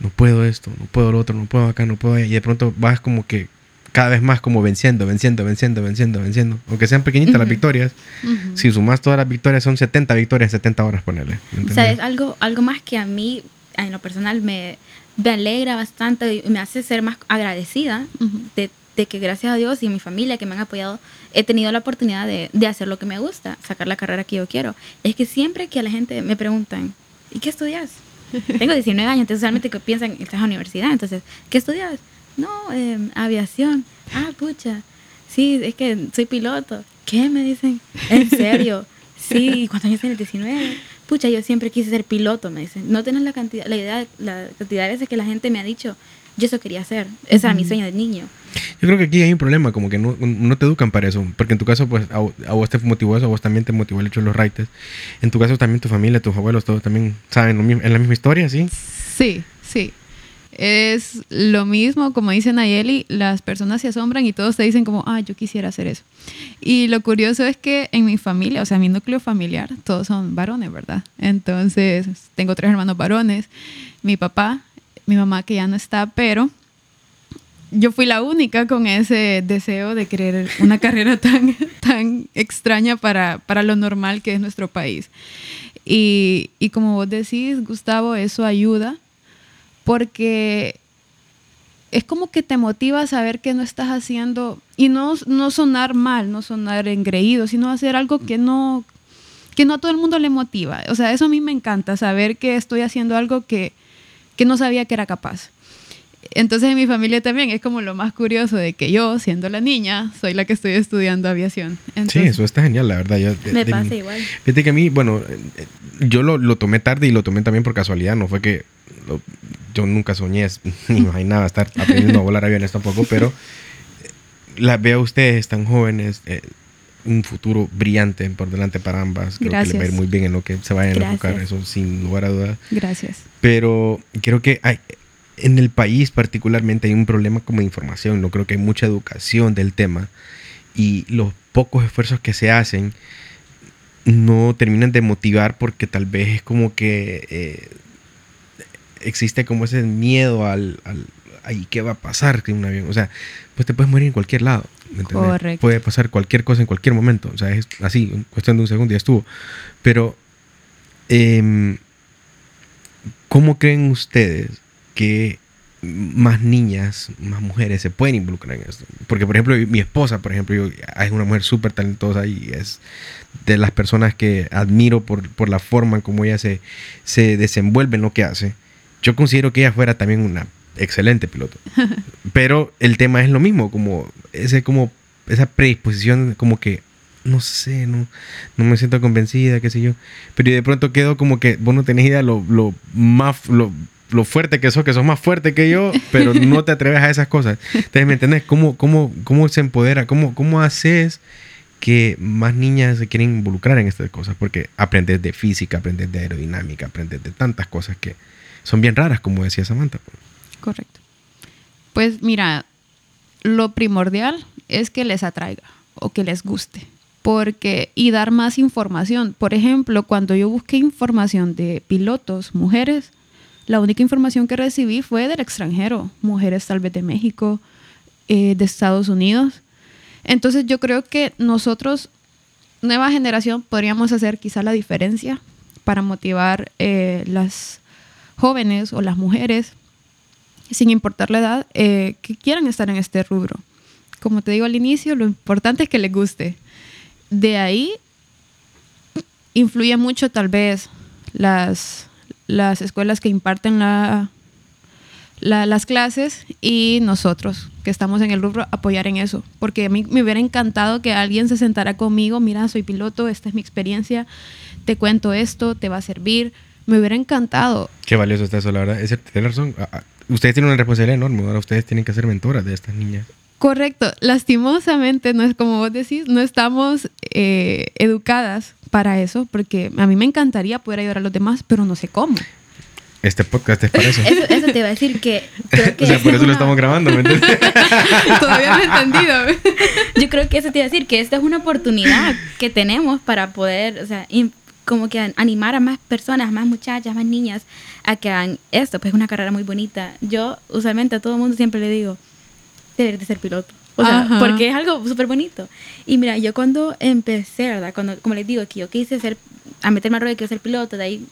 no puedo esto, no puedo lo otro, no puedo acá, no puedo allá", y de pronto vas como que cada vez más como venciendo, venciendo, venciendo, venciendo, venciendo. Aunque sean pequeñitas las Ujú. victorias, Ujú. si sumas todas las victorias son 70 victorias, 70 horas, ponerle. ¿Sabes? Algo, algo más que a mí, en lo personal, me, me alegra bastante y me hace ser más agradecida Ujú. de, de que gracias a Dios y a mi familia que me han apoyado, he tenido la oportunidad de, de hacer lo que me gusta, sacar la carrera que yo quiero. Es que siempre que a la gente me preguntan, ¿y qué estudias? [laughs] Tengo 19 años, entonces realmente que piensan, estás en la universidad, entonces, ¿qué estudias? No, eh, aviación. Ah, pucha. Sí, es que soy piloto. ¿Qué? Me dicen. ¿En [laughs] serio? Sí, ¿cuántos años tienes? 19. Pucha, yo siempre quise ser piloto, me dicen. No tienes la cantidad, la idea, la cantidad de veces que la gente me ha dicho, yo eso quería hacer. Ese era mi sueño de niño. Yo creo que aquí hay un problema, como que no, no te educan para eso. Porque en tu caso, pues, a, a vos te motivó eso, a vos también te motivó el hecho de los raites. En tu caso, también tu familia, tus abuelos, todos también saben lo mismo, en la misma historia, ¿sí? Sí, sí. Es lo mismo, como dice Nayeli, las personas se asombran y todos te dicen como, ah, yo quisiera hacer eso. Y lo curioso es que en mi familia, o sea, mi núcleo familiar, todos son varones, ¿verdad? Entonces, tengo tres hermanos varones, mi papá, mi mamá que ya no está, pero yo fui la única con ese deseo de querer una [laughs] carrera tan, tan extraña para, para lo normal que es nuestro país. Y, y como vos decís, Gustavo, eso ayuda porque es como que te motiva a saber que no estás haciendo y no, no sonar mal, no sonar engreído, sino hacer algo que no, que no a todo el mundo le motiva. O sea, eso a mí me encanta, saber que estoy haciendo algo que, que no sabía que era capaz. Entonces en mi familia también es como lo más curioso de que yo, siendo la niña, soy la que estoy estudiando aviación. sí, Entonces, eso está genial, la verdad. Yo, de- Me de pasa mi- igual. Fíjate que a mí, bueno, eh, yo lo, lo tomé tarde y lo tomé también por casualidad. No fue que lo- yo nunca soñé, [laughs] ni imaginaba estar aprendiendo a volar aviones tampoco, pero eh, las veo a ustedes, están jóvenes, eh, un futuro brillante por delante para ambas. Creo que les va a ir Gracias. muy bien en lo que se vayan a enfocar, Gracias. eso sin lugar a dudas. Gracias. Pero creo que hay, en el país particularmente hay un problema como de información. No creo que hay mucha educación del tema y los pocos esfuerzos que se hacen no terminan de motivar porque tal vez es como que eh, existe como ese miedo al, al ¿qué va a pasar con un avión? O sea, pues te puedes morir en cualquier lado. ¿Me entiendes? Correcto. Puede pasar cualquier cosa en cualquier momento. O sea, es así, en cuestión de un segundo ya estuvo. Pero, em, ¿cómo creen ustedes que más niñas, más mujeres se pueden involucrar en esto? Porque, por ejemplo, mi esposa, por ejemplo, yo- es una mujer súper talentosa y es de las personas que admiro por, por la forma en cómo ella se, se desenvuelve en lo que hace. Yo considero que ella fuera también una excelente piloto. [laughs] Pero el tema es lo mismo, como ese como esa predisposición como que no sé, no, no me siento convencida, qué sé yo. Pero de pronto quedo como que vos no tenés idea lo, lo más lo, lo fuerte que sos, que sos más fuerte que yo, [laughs] pero no te atreves a esas cosas. Entonces, ¿me entendés? ¿Cómo, cómo, cómo se empodera? ¿Cómo, ¿Cómo haces que más niñas se quieren involucrar en estas cosas? Porque aprendes de física, aprendes de aerodinámica, aprendes de tantas cosas que son bien raras, como decía Samantha. Correcto. Pues mira, lo primordial es que les atraiga o que les guste. Porque, y dar más información. Por ejemplo, cuando yo busqué información de pilotos, mujeres, la única información que recibí fue del extranjero, mujeres tal vez de México, eh, de Estados Unidos. Entonces yo creo que nosotros, nueva generación, podríamos hacer quizá la diferencia para motivar eh, las jóvenes o las mujeres, sin importar la edad, eh, que quieran estar en este rubro. Como te digo al inicio, lo importante es que les guste. De ahí influye mucho tal vez las, las escuelas que imparten la, las clases y nosotros que estamos en el rubro apoyar en eso. Porque a mí me hubiera encantado que alguien se sentara conmigo, mira, soy piloto, esta es mi experiencia, te cuento esto, te va a servir. Me hubiera encantado. Qué valioso está eso, la verdad. Es, tiene razón. Ustedes tienen una responsabilidad enorme. Ahora ustedes tienen que ser mentoras de estas niñas. Correcto. Lastimosamente, no es como vos decís, no estamos eh, educadas para eso, porque a mí me encantaría poder ayudar a los demás, pero no sé cómo. Este podcast es para eso. Eso, te iba a decir que. Creo [laughs] que o sea, por eso lo estamos grabando, ¿me entiendes? [laughs] Todavía no he entendido. Yo creo que eso te iba a decir que esta es una oportunidad que tenemos para poder, o sea, como que animar a más personas, más muchachas, más niñas a que hagan esto. Pues es una carrera muy bonita. Yo, usualmente, a todo el mundo siempre le digo: deberías de ser piloto. O sea, porque es algo súper bonito. Y mira, yo cuando empecé, ¿verdad? Cuando, como les digo, que yo quise ser, a meterme al rollo quiero ser piloto, de ahí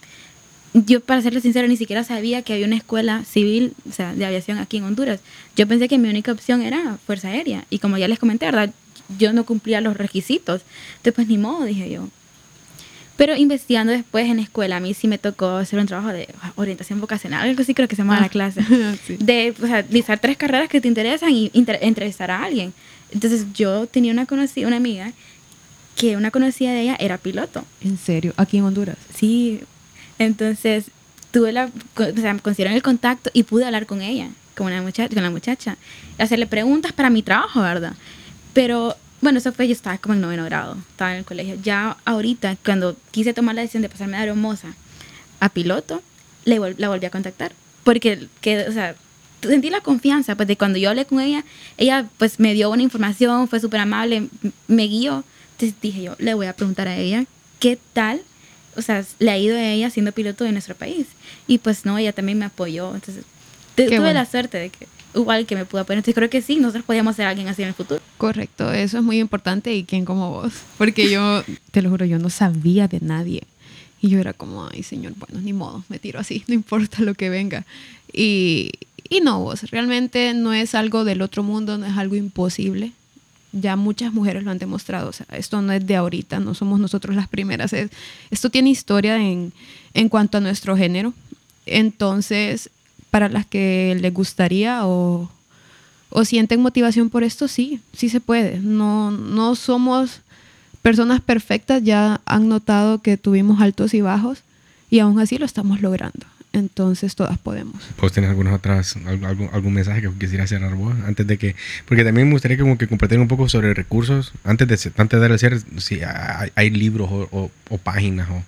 yo para serles sincera ni siquiera sabía que había una escuela civil, o sea, de aviación aquí en Honduras. Yo pensé que mi única opción era Fuerza Aérea y como ya les comenté, ¿verdad? Yo no cumplía los requisitos. Entonces, pues ni modo, dije yo. Pero investigando después en la escuela, a mí sí me tocó hacer un trabajo de orientación vocacional, algo así creo que se llama la ah, clase. [laughs] De, o sea, listar tres carreras que te interesan y entrevistar a alguien. Entonces yo tenía una conocida, una amiga, que una conocida de ella era piloto. ¿En serio? ¿Aquí en Honduras? Sí, entonces, tuve la, o sea, consiguieron el contacto y pude hablar con ella, con, una muchacha, con la muchacha, hacerle preguntas para mi trabajo, ¿verdad? Pero, bueno, eso fue, yo estaba como en noveno grado, estaba en el colegio. Ya ahorita, cuando quise tomar la decisión de pasarme de hermosa a piloto, le la volví a contactar. Porque, que, o sea, sentí la confianza, pues de cuando yo hablé con ella, ella pues me dio una información, fue súper amable, me guió. Entonces dije yo, le voy a preguntar a ella, ¿qué tal o sea, le ha ido a ella siendo piloto de nuestro país. Y pues no, ella también me apoyó. Entonces, tuve la suerte de que igual que me pudo apoyar. Entonces creo que sí, nosotros podíamos ser alguien así en el futuro. Correcto, eso es muy importante y quién como vos. Porque yo, [laughs] te lo juro, yo no sabía de nadie. Y yo era como, ay señor, bueno, ni modo, me tiro así, no importa lo que venga. Y, y no, vos, realmente no es algo del otro mundo, no es algo imposible ya muchas mujeres lo han demostrado. O sea, esto no es de ahorita, no somos nosotros las primeras. esto tiene historia en, en cuanto a nuestro género. Entonces, para las que les gustaría o, o sienten motivación por esto, sí, sí se puede. No, no somos personas perfectas, ya han notado que tuvimos altos y bajos y aún así lo estamos logrando entonces todas podemos. ¿Vos tenés algunas otras, algún, algún mensaje que quisiera cerrar vos? Antes de que, porque también me gustaría como que compartir un poco sobre recursos, antes de, antes de cierre, si hay, libros o, páginas o,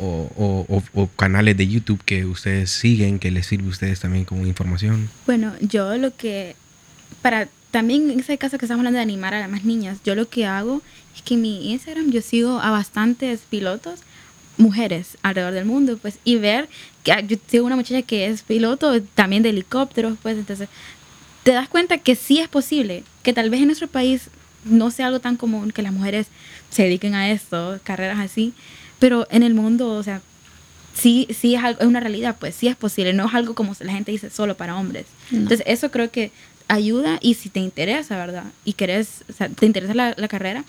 o, canales de YouTube que ustedes siguen, que les sirve a ustedes también como información. Bueno, yo lo que, para también en ese caso que estamos hablando de animar a las más niñas, yo lo que hago es que en mi Instagram yo sigo a bastantes pilotos mujeres alrededor del mundo, pues, y ver que ah, yo tengo una muchacha que es piloto también de helicópteros, pues, entonces te das cuenta que sí es posible, que tal vez en nuestro país no sea algo tan común que las mujeres se dediquen a esto, carreras así, pero en el mundo, o sea, sí, sí es, algo, es una realidad, pues sí es posible, no es algo como la gente dice solo para hombres. Entonces eso creo que ayuda y si te interesa, ¿verdad? Y querés, o sea, te interesa la, la carrera,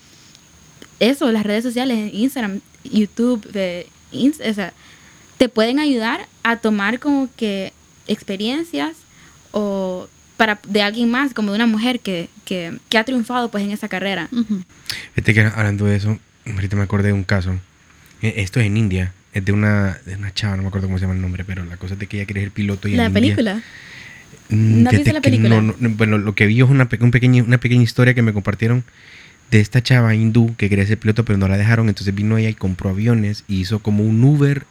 eso, las redes sociales, Instagram, YouTube, de o sea, te pueden ayudar a tomar como que experiencias o para de alguien más, como de una mujer que, que, que ha triunfado pues en esa carrera. Este que hablando de eso, ahorita me acordé de un caso. E, esto es en India, es de una, de una chava, no me acuerdo cómo se llama el nombre, pero la cosa es de que ella quiere ser piloto y ¿La película? Mm, ¿No viste la película? bueno, lo que vi es una, un pequeño, una pequeña historia que me compartieron de esta chava hindú que quería ser piloto pero no la dejaron, entonces vino ella y compró aviones y hizo como un Uber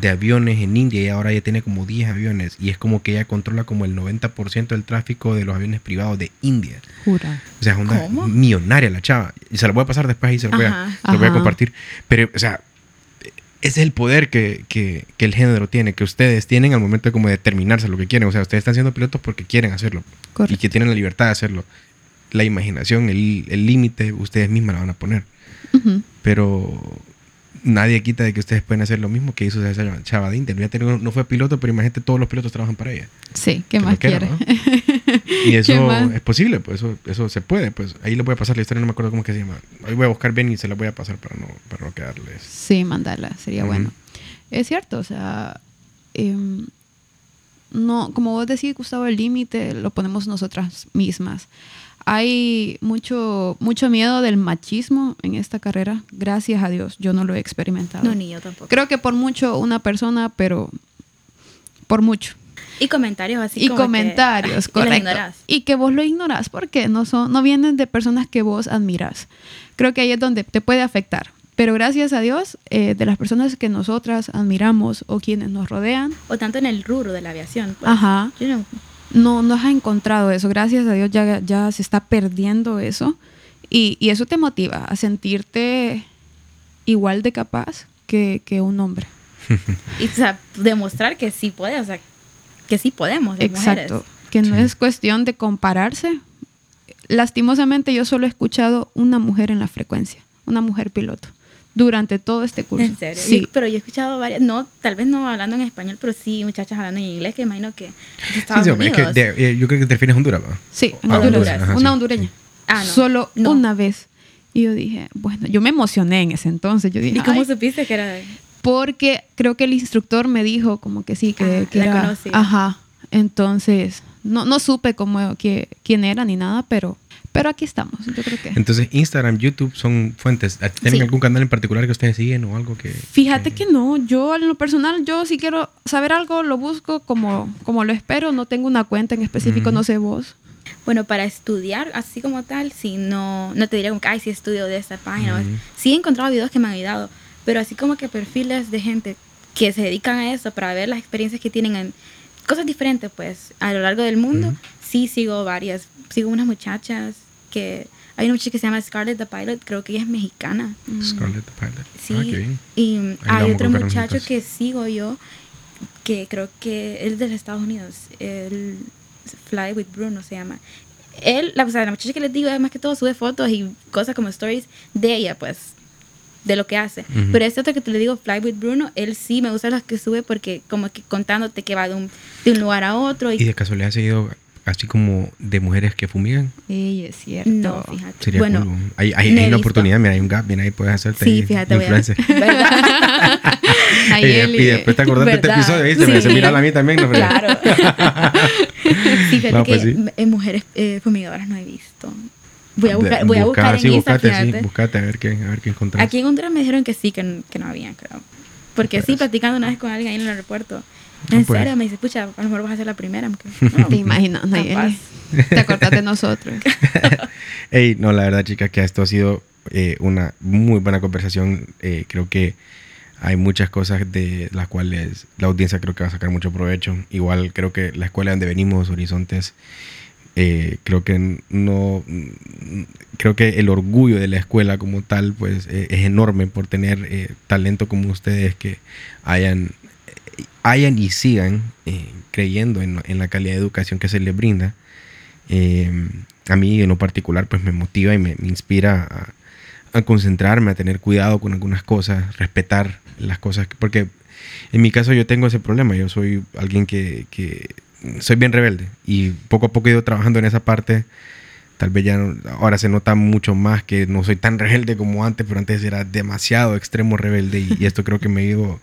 de aviones en India y ahora ya tiene como 10 aviones y es como que ella controla como el 90% del tráfico de los aviones privados de India. Jura. O sea, es una ¿Cómo? millonaria la chava. Y se la voy a pasar después ahí, se la voy, a, se la voy a compartir. Pero, o sea, ese es el poder que, que- que el género tiene, que ustedes tienen al momento de como determinarse lo que quieren. O sea, ustedes están siendo pilotos porque quieren hacerlo. Y Correcto. que tienen la libertad de hacerlo. La imaginación, el el límite, ustedes mismas la van a poner. Pero nadie quita de que ustedes pueden hacer lo mismo que hizo esa chava de No no fue piloto, pero imagínate, todos los pilotos trabajan para ella. Sí, ¿qué Que más quiera, quiere? ¿no? [laughs] Y [laughs] ¿Qué eso es posible, pues eso, eso se puede. Pues ahí les voy a pasar la historia, no me acuerdo cómo es que se llama. Ahí voy a buscar bien y se la voy a pasar para no, para no quedarles. Sí, mandarla, sería bueno. Es cierto, o sea, em, no, como vos decís, Gustavo, el límite lo ponemos nosotras mismas. Hay mucho, mucho miedo del machismo en esta carrera. Gracias a Dios, yo no lo he experimentado. No, ni yo tampoco. Creo que por mucho una persona, pero por mucho. Y comentarios así y como que- comentarios, [laughs] y los correcto. ignorás. Y que vos lo ignorás porque no son, no vienen de personas que vos admirás. Creo que ahí es donde te puede afectar. Pero gracias a Dios, eh, de las personas que nosotras admiramos o quienes nos rodean, O tanto en el rubro de la aviación. pues. Ajá. Yo no- no nos ha encontrado eso. Gracias a Dios ya, ya se está perdiendo eso. Y, y eso te motiva a sentirte igual de capaz que, que un hombre. [laughs] y o sea, demostrar que sí puede, o sea, que sí podemos. las Exacto. mujeres. Que no Sí. es cuestión de compararse. Lastimosamente yo solo he escuchado una mujer en la frecuencia, una mujer piloto, durante todo este curso. En serio. Sí. Yo- pero yo he escuchado varias, no, tal vez no hablando en español, pero sí muchachas hablando en inglés, que imagino que Sí, sí, es que de- eh, yo creo que te refieres a Honduras, ¿va? Sí, en Ah, Honduras. Honduras, ajá, una sí, hondureña. sí. Ah, no. Solo No. una vez. Y yo dije, bueno, yo me emocioné en ese entonces. Yo dije, ¿Y cómo supiste que era de- porque creo que el instructor me dijo como que sí, que, Ah, que la era. conocía. Ajá. Entonces, no, no supe cómo, que, quién era ni nada, pero, pero aquí estamos. Yo creo que. Entonces, Instagram, YouTube son fuentes. ¿Tienen Sí. algún canal en particular que ustedes siguen o algo que...? Fíjate que no, yo en lo personal, yo si quiero saber algo, lo busco como, como lo espero, no tengo una cuenta en específico, Ujú. no sé vos. Bueno, para estudiar así como tal, sí, no, no te diría como que, ay, sí estudio de esta página. Ujú. Sí he encontrado videos que me han ayudado, pero así como que perfiles de gente que se dedican a eso para ver las experiencias que tienen en cosas diferentes, pues, a lo largo del mundo, sí sigo varias. Sigo unas muchachas que... Hay una muchacha que se llama Scarlett the Pilot, creo que ella es mexicana. Scarlett the Pilot. Sí. Ah. Y Ahí hay otro muchacho que sigo yo, que creo que es de los Estados Unidos. El Fly with Bruno se llama. Él, la, o sea, la muchacha que les digo, además que todo sube fotos y cosas como stories de ella, pues, de lo que hace. Ujú. Pero este otro que te le digo, Fly with Bruno, él sí me gusta los que sube porque como que contándote que va de un, de un lugar a otro. ¿Y Y, de casualidad has seguido así como de mujeres que fumigan? Sí, es cierto. no, fíjate. Sería bueno, cool. Hay, hay, hay una visto. oportunidad, mira, hay un gap, mira, ahí puedes hacerte sí, ahí fíjate, voy a influencer. [laughs] ¿Verdad? [laughs] Ahí y, después te acordás de este episodio, ¿viste? Me Sí. hace mirar a mí también. ¿no? Claro. [laughs] sí, fíjate No, pues que sí. eh, mujeres eh, fumigadoras no he visto. Voy a buscar, voy a busca, buscar en sí, Insta, buscate, sí, buscate a ver qué, a ver qué encontrás. Aquí en Honduras me dijeron que sí, que, que no había, creo. Porque sí, Pues. platicando una vez con alguien ahí en el aeropuerto. No, En pues. serio, me dice, pucha, a lo mejor vas a ser la primera. aunque- [laughs] Te imaginas, Nayeli. Te acordás de nosotros. [laughs] Ey, no, la verdad, chicas, que esto ha sido eh, una muy buena conversación. Eh, creo que hay muchas cosas de las cuales la audiencia creo que va a sacar mucho provecho. Igual creo que la escuela donde venimos, Horizontes, eh, creo que no creo que el orgullo de la escuela como tal pues eh, es enorme por tener eh, talento como ustedes que hayan eh, hayan y sigan eh, creyendo en, en la calidad de educación que se les brinda. Eh, a mí en lo particular pues me motiva y me, me inspira a, a concentrarme a tener cuidado con algunas cosas respetar las cosas que- porque en mi caso yo tengo ese problema yo soy alguien que, que soy bien rebelde y poco a poco he ido trabajando en esa parte. Tal vez ya ahora se nota mucho más que no soy tan rebelde como antes, pero antes era demasiado extremo rebelde y, esto creo que me ha ido,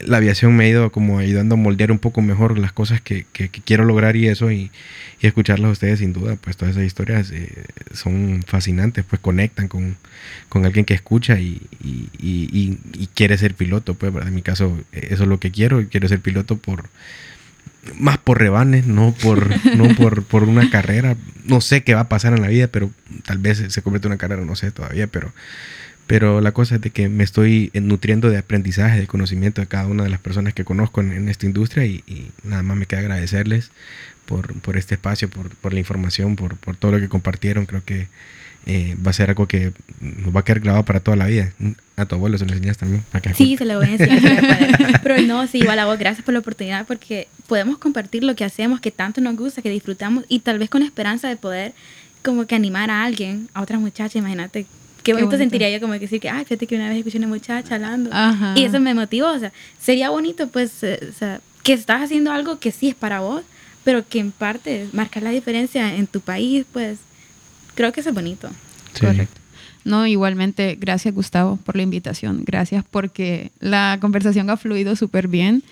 la aviación me ha ido como ayudando a moldear un poco mejor las cosas que, que- quiero lograr y eso y, y escucharlas a ustedes sin duda, pues todas esas historias eh, son fascinantes, pues conectan con, con alguien que escucha y, y- quiere ser piloto, pues en mi caso eso es lo que quiero, quiero ser piloto por más por rebanes, no por, no por, por una carrera. No sé qué va a pasar en la vida, pero tal vez se convierte en una carrera, no sé todavía, pero, Pero la cosa es de que me estoy nutriendo de aprendizaje, de conocimiento de cada una de las personas que conozco en, esta industria y, y, nada más me queda agradecerles por, por este espacio, por, por la información, por, por, todo lo que compartieron. Creo que eh, va a ser algo que nos va a quedar grabado para toda la vida. A tu abuelo se lo enseñas también. sí, se lo voy a enseñar. [laughs] Pero no, sí, igual a vos, gracias por la oportunidad porque podemos compartir lo que hacemos, que tanto nos gusta, que disfrutamos y tal vez con esperanza de poder como que animar a alguien, a otras muchachas, imagínate Qué bonito, bonito, sentiría yo como que decir que, ay, fíjate que una vez escuché una muchacha hablando. Ajá. Y eso me motivó. O sea, sería bonito, pues, eh, o sea, que estás haciendo algo que sí es para vos, pero que en parte marcar la diferencia en tu país, pues, creo que eso es bonito. Sí. Correcto. No, igualmente, gracias Gustavo por la invitación. Gracias porque la conversación ha fluido súper bien.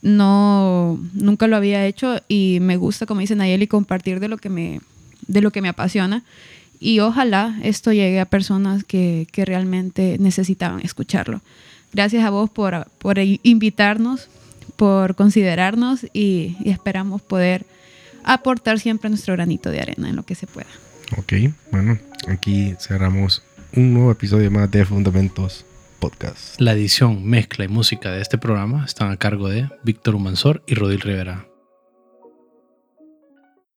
No, nunca lo había hecho y me gusta, como dice Nayeli, compartir de lo que me, de lo que me apasiona y ojalá esto llegue a personas que, que realmente necesitaban escucharlo. Gracias a vos por, por invitarnos, por considerarnos y, y, esperamos poder aportar siempre nuestro granito de arena en lo que se pueda. Ok, bueno, aquí cerramos un nuevo episodio más de Fundamentos Podcast. La edición, mezcla y música de este programa están a cargo de Víctor Humansor y Rodil Rivera.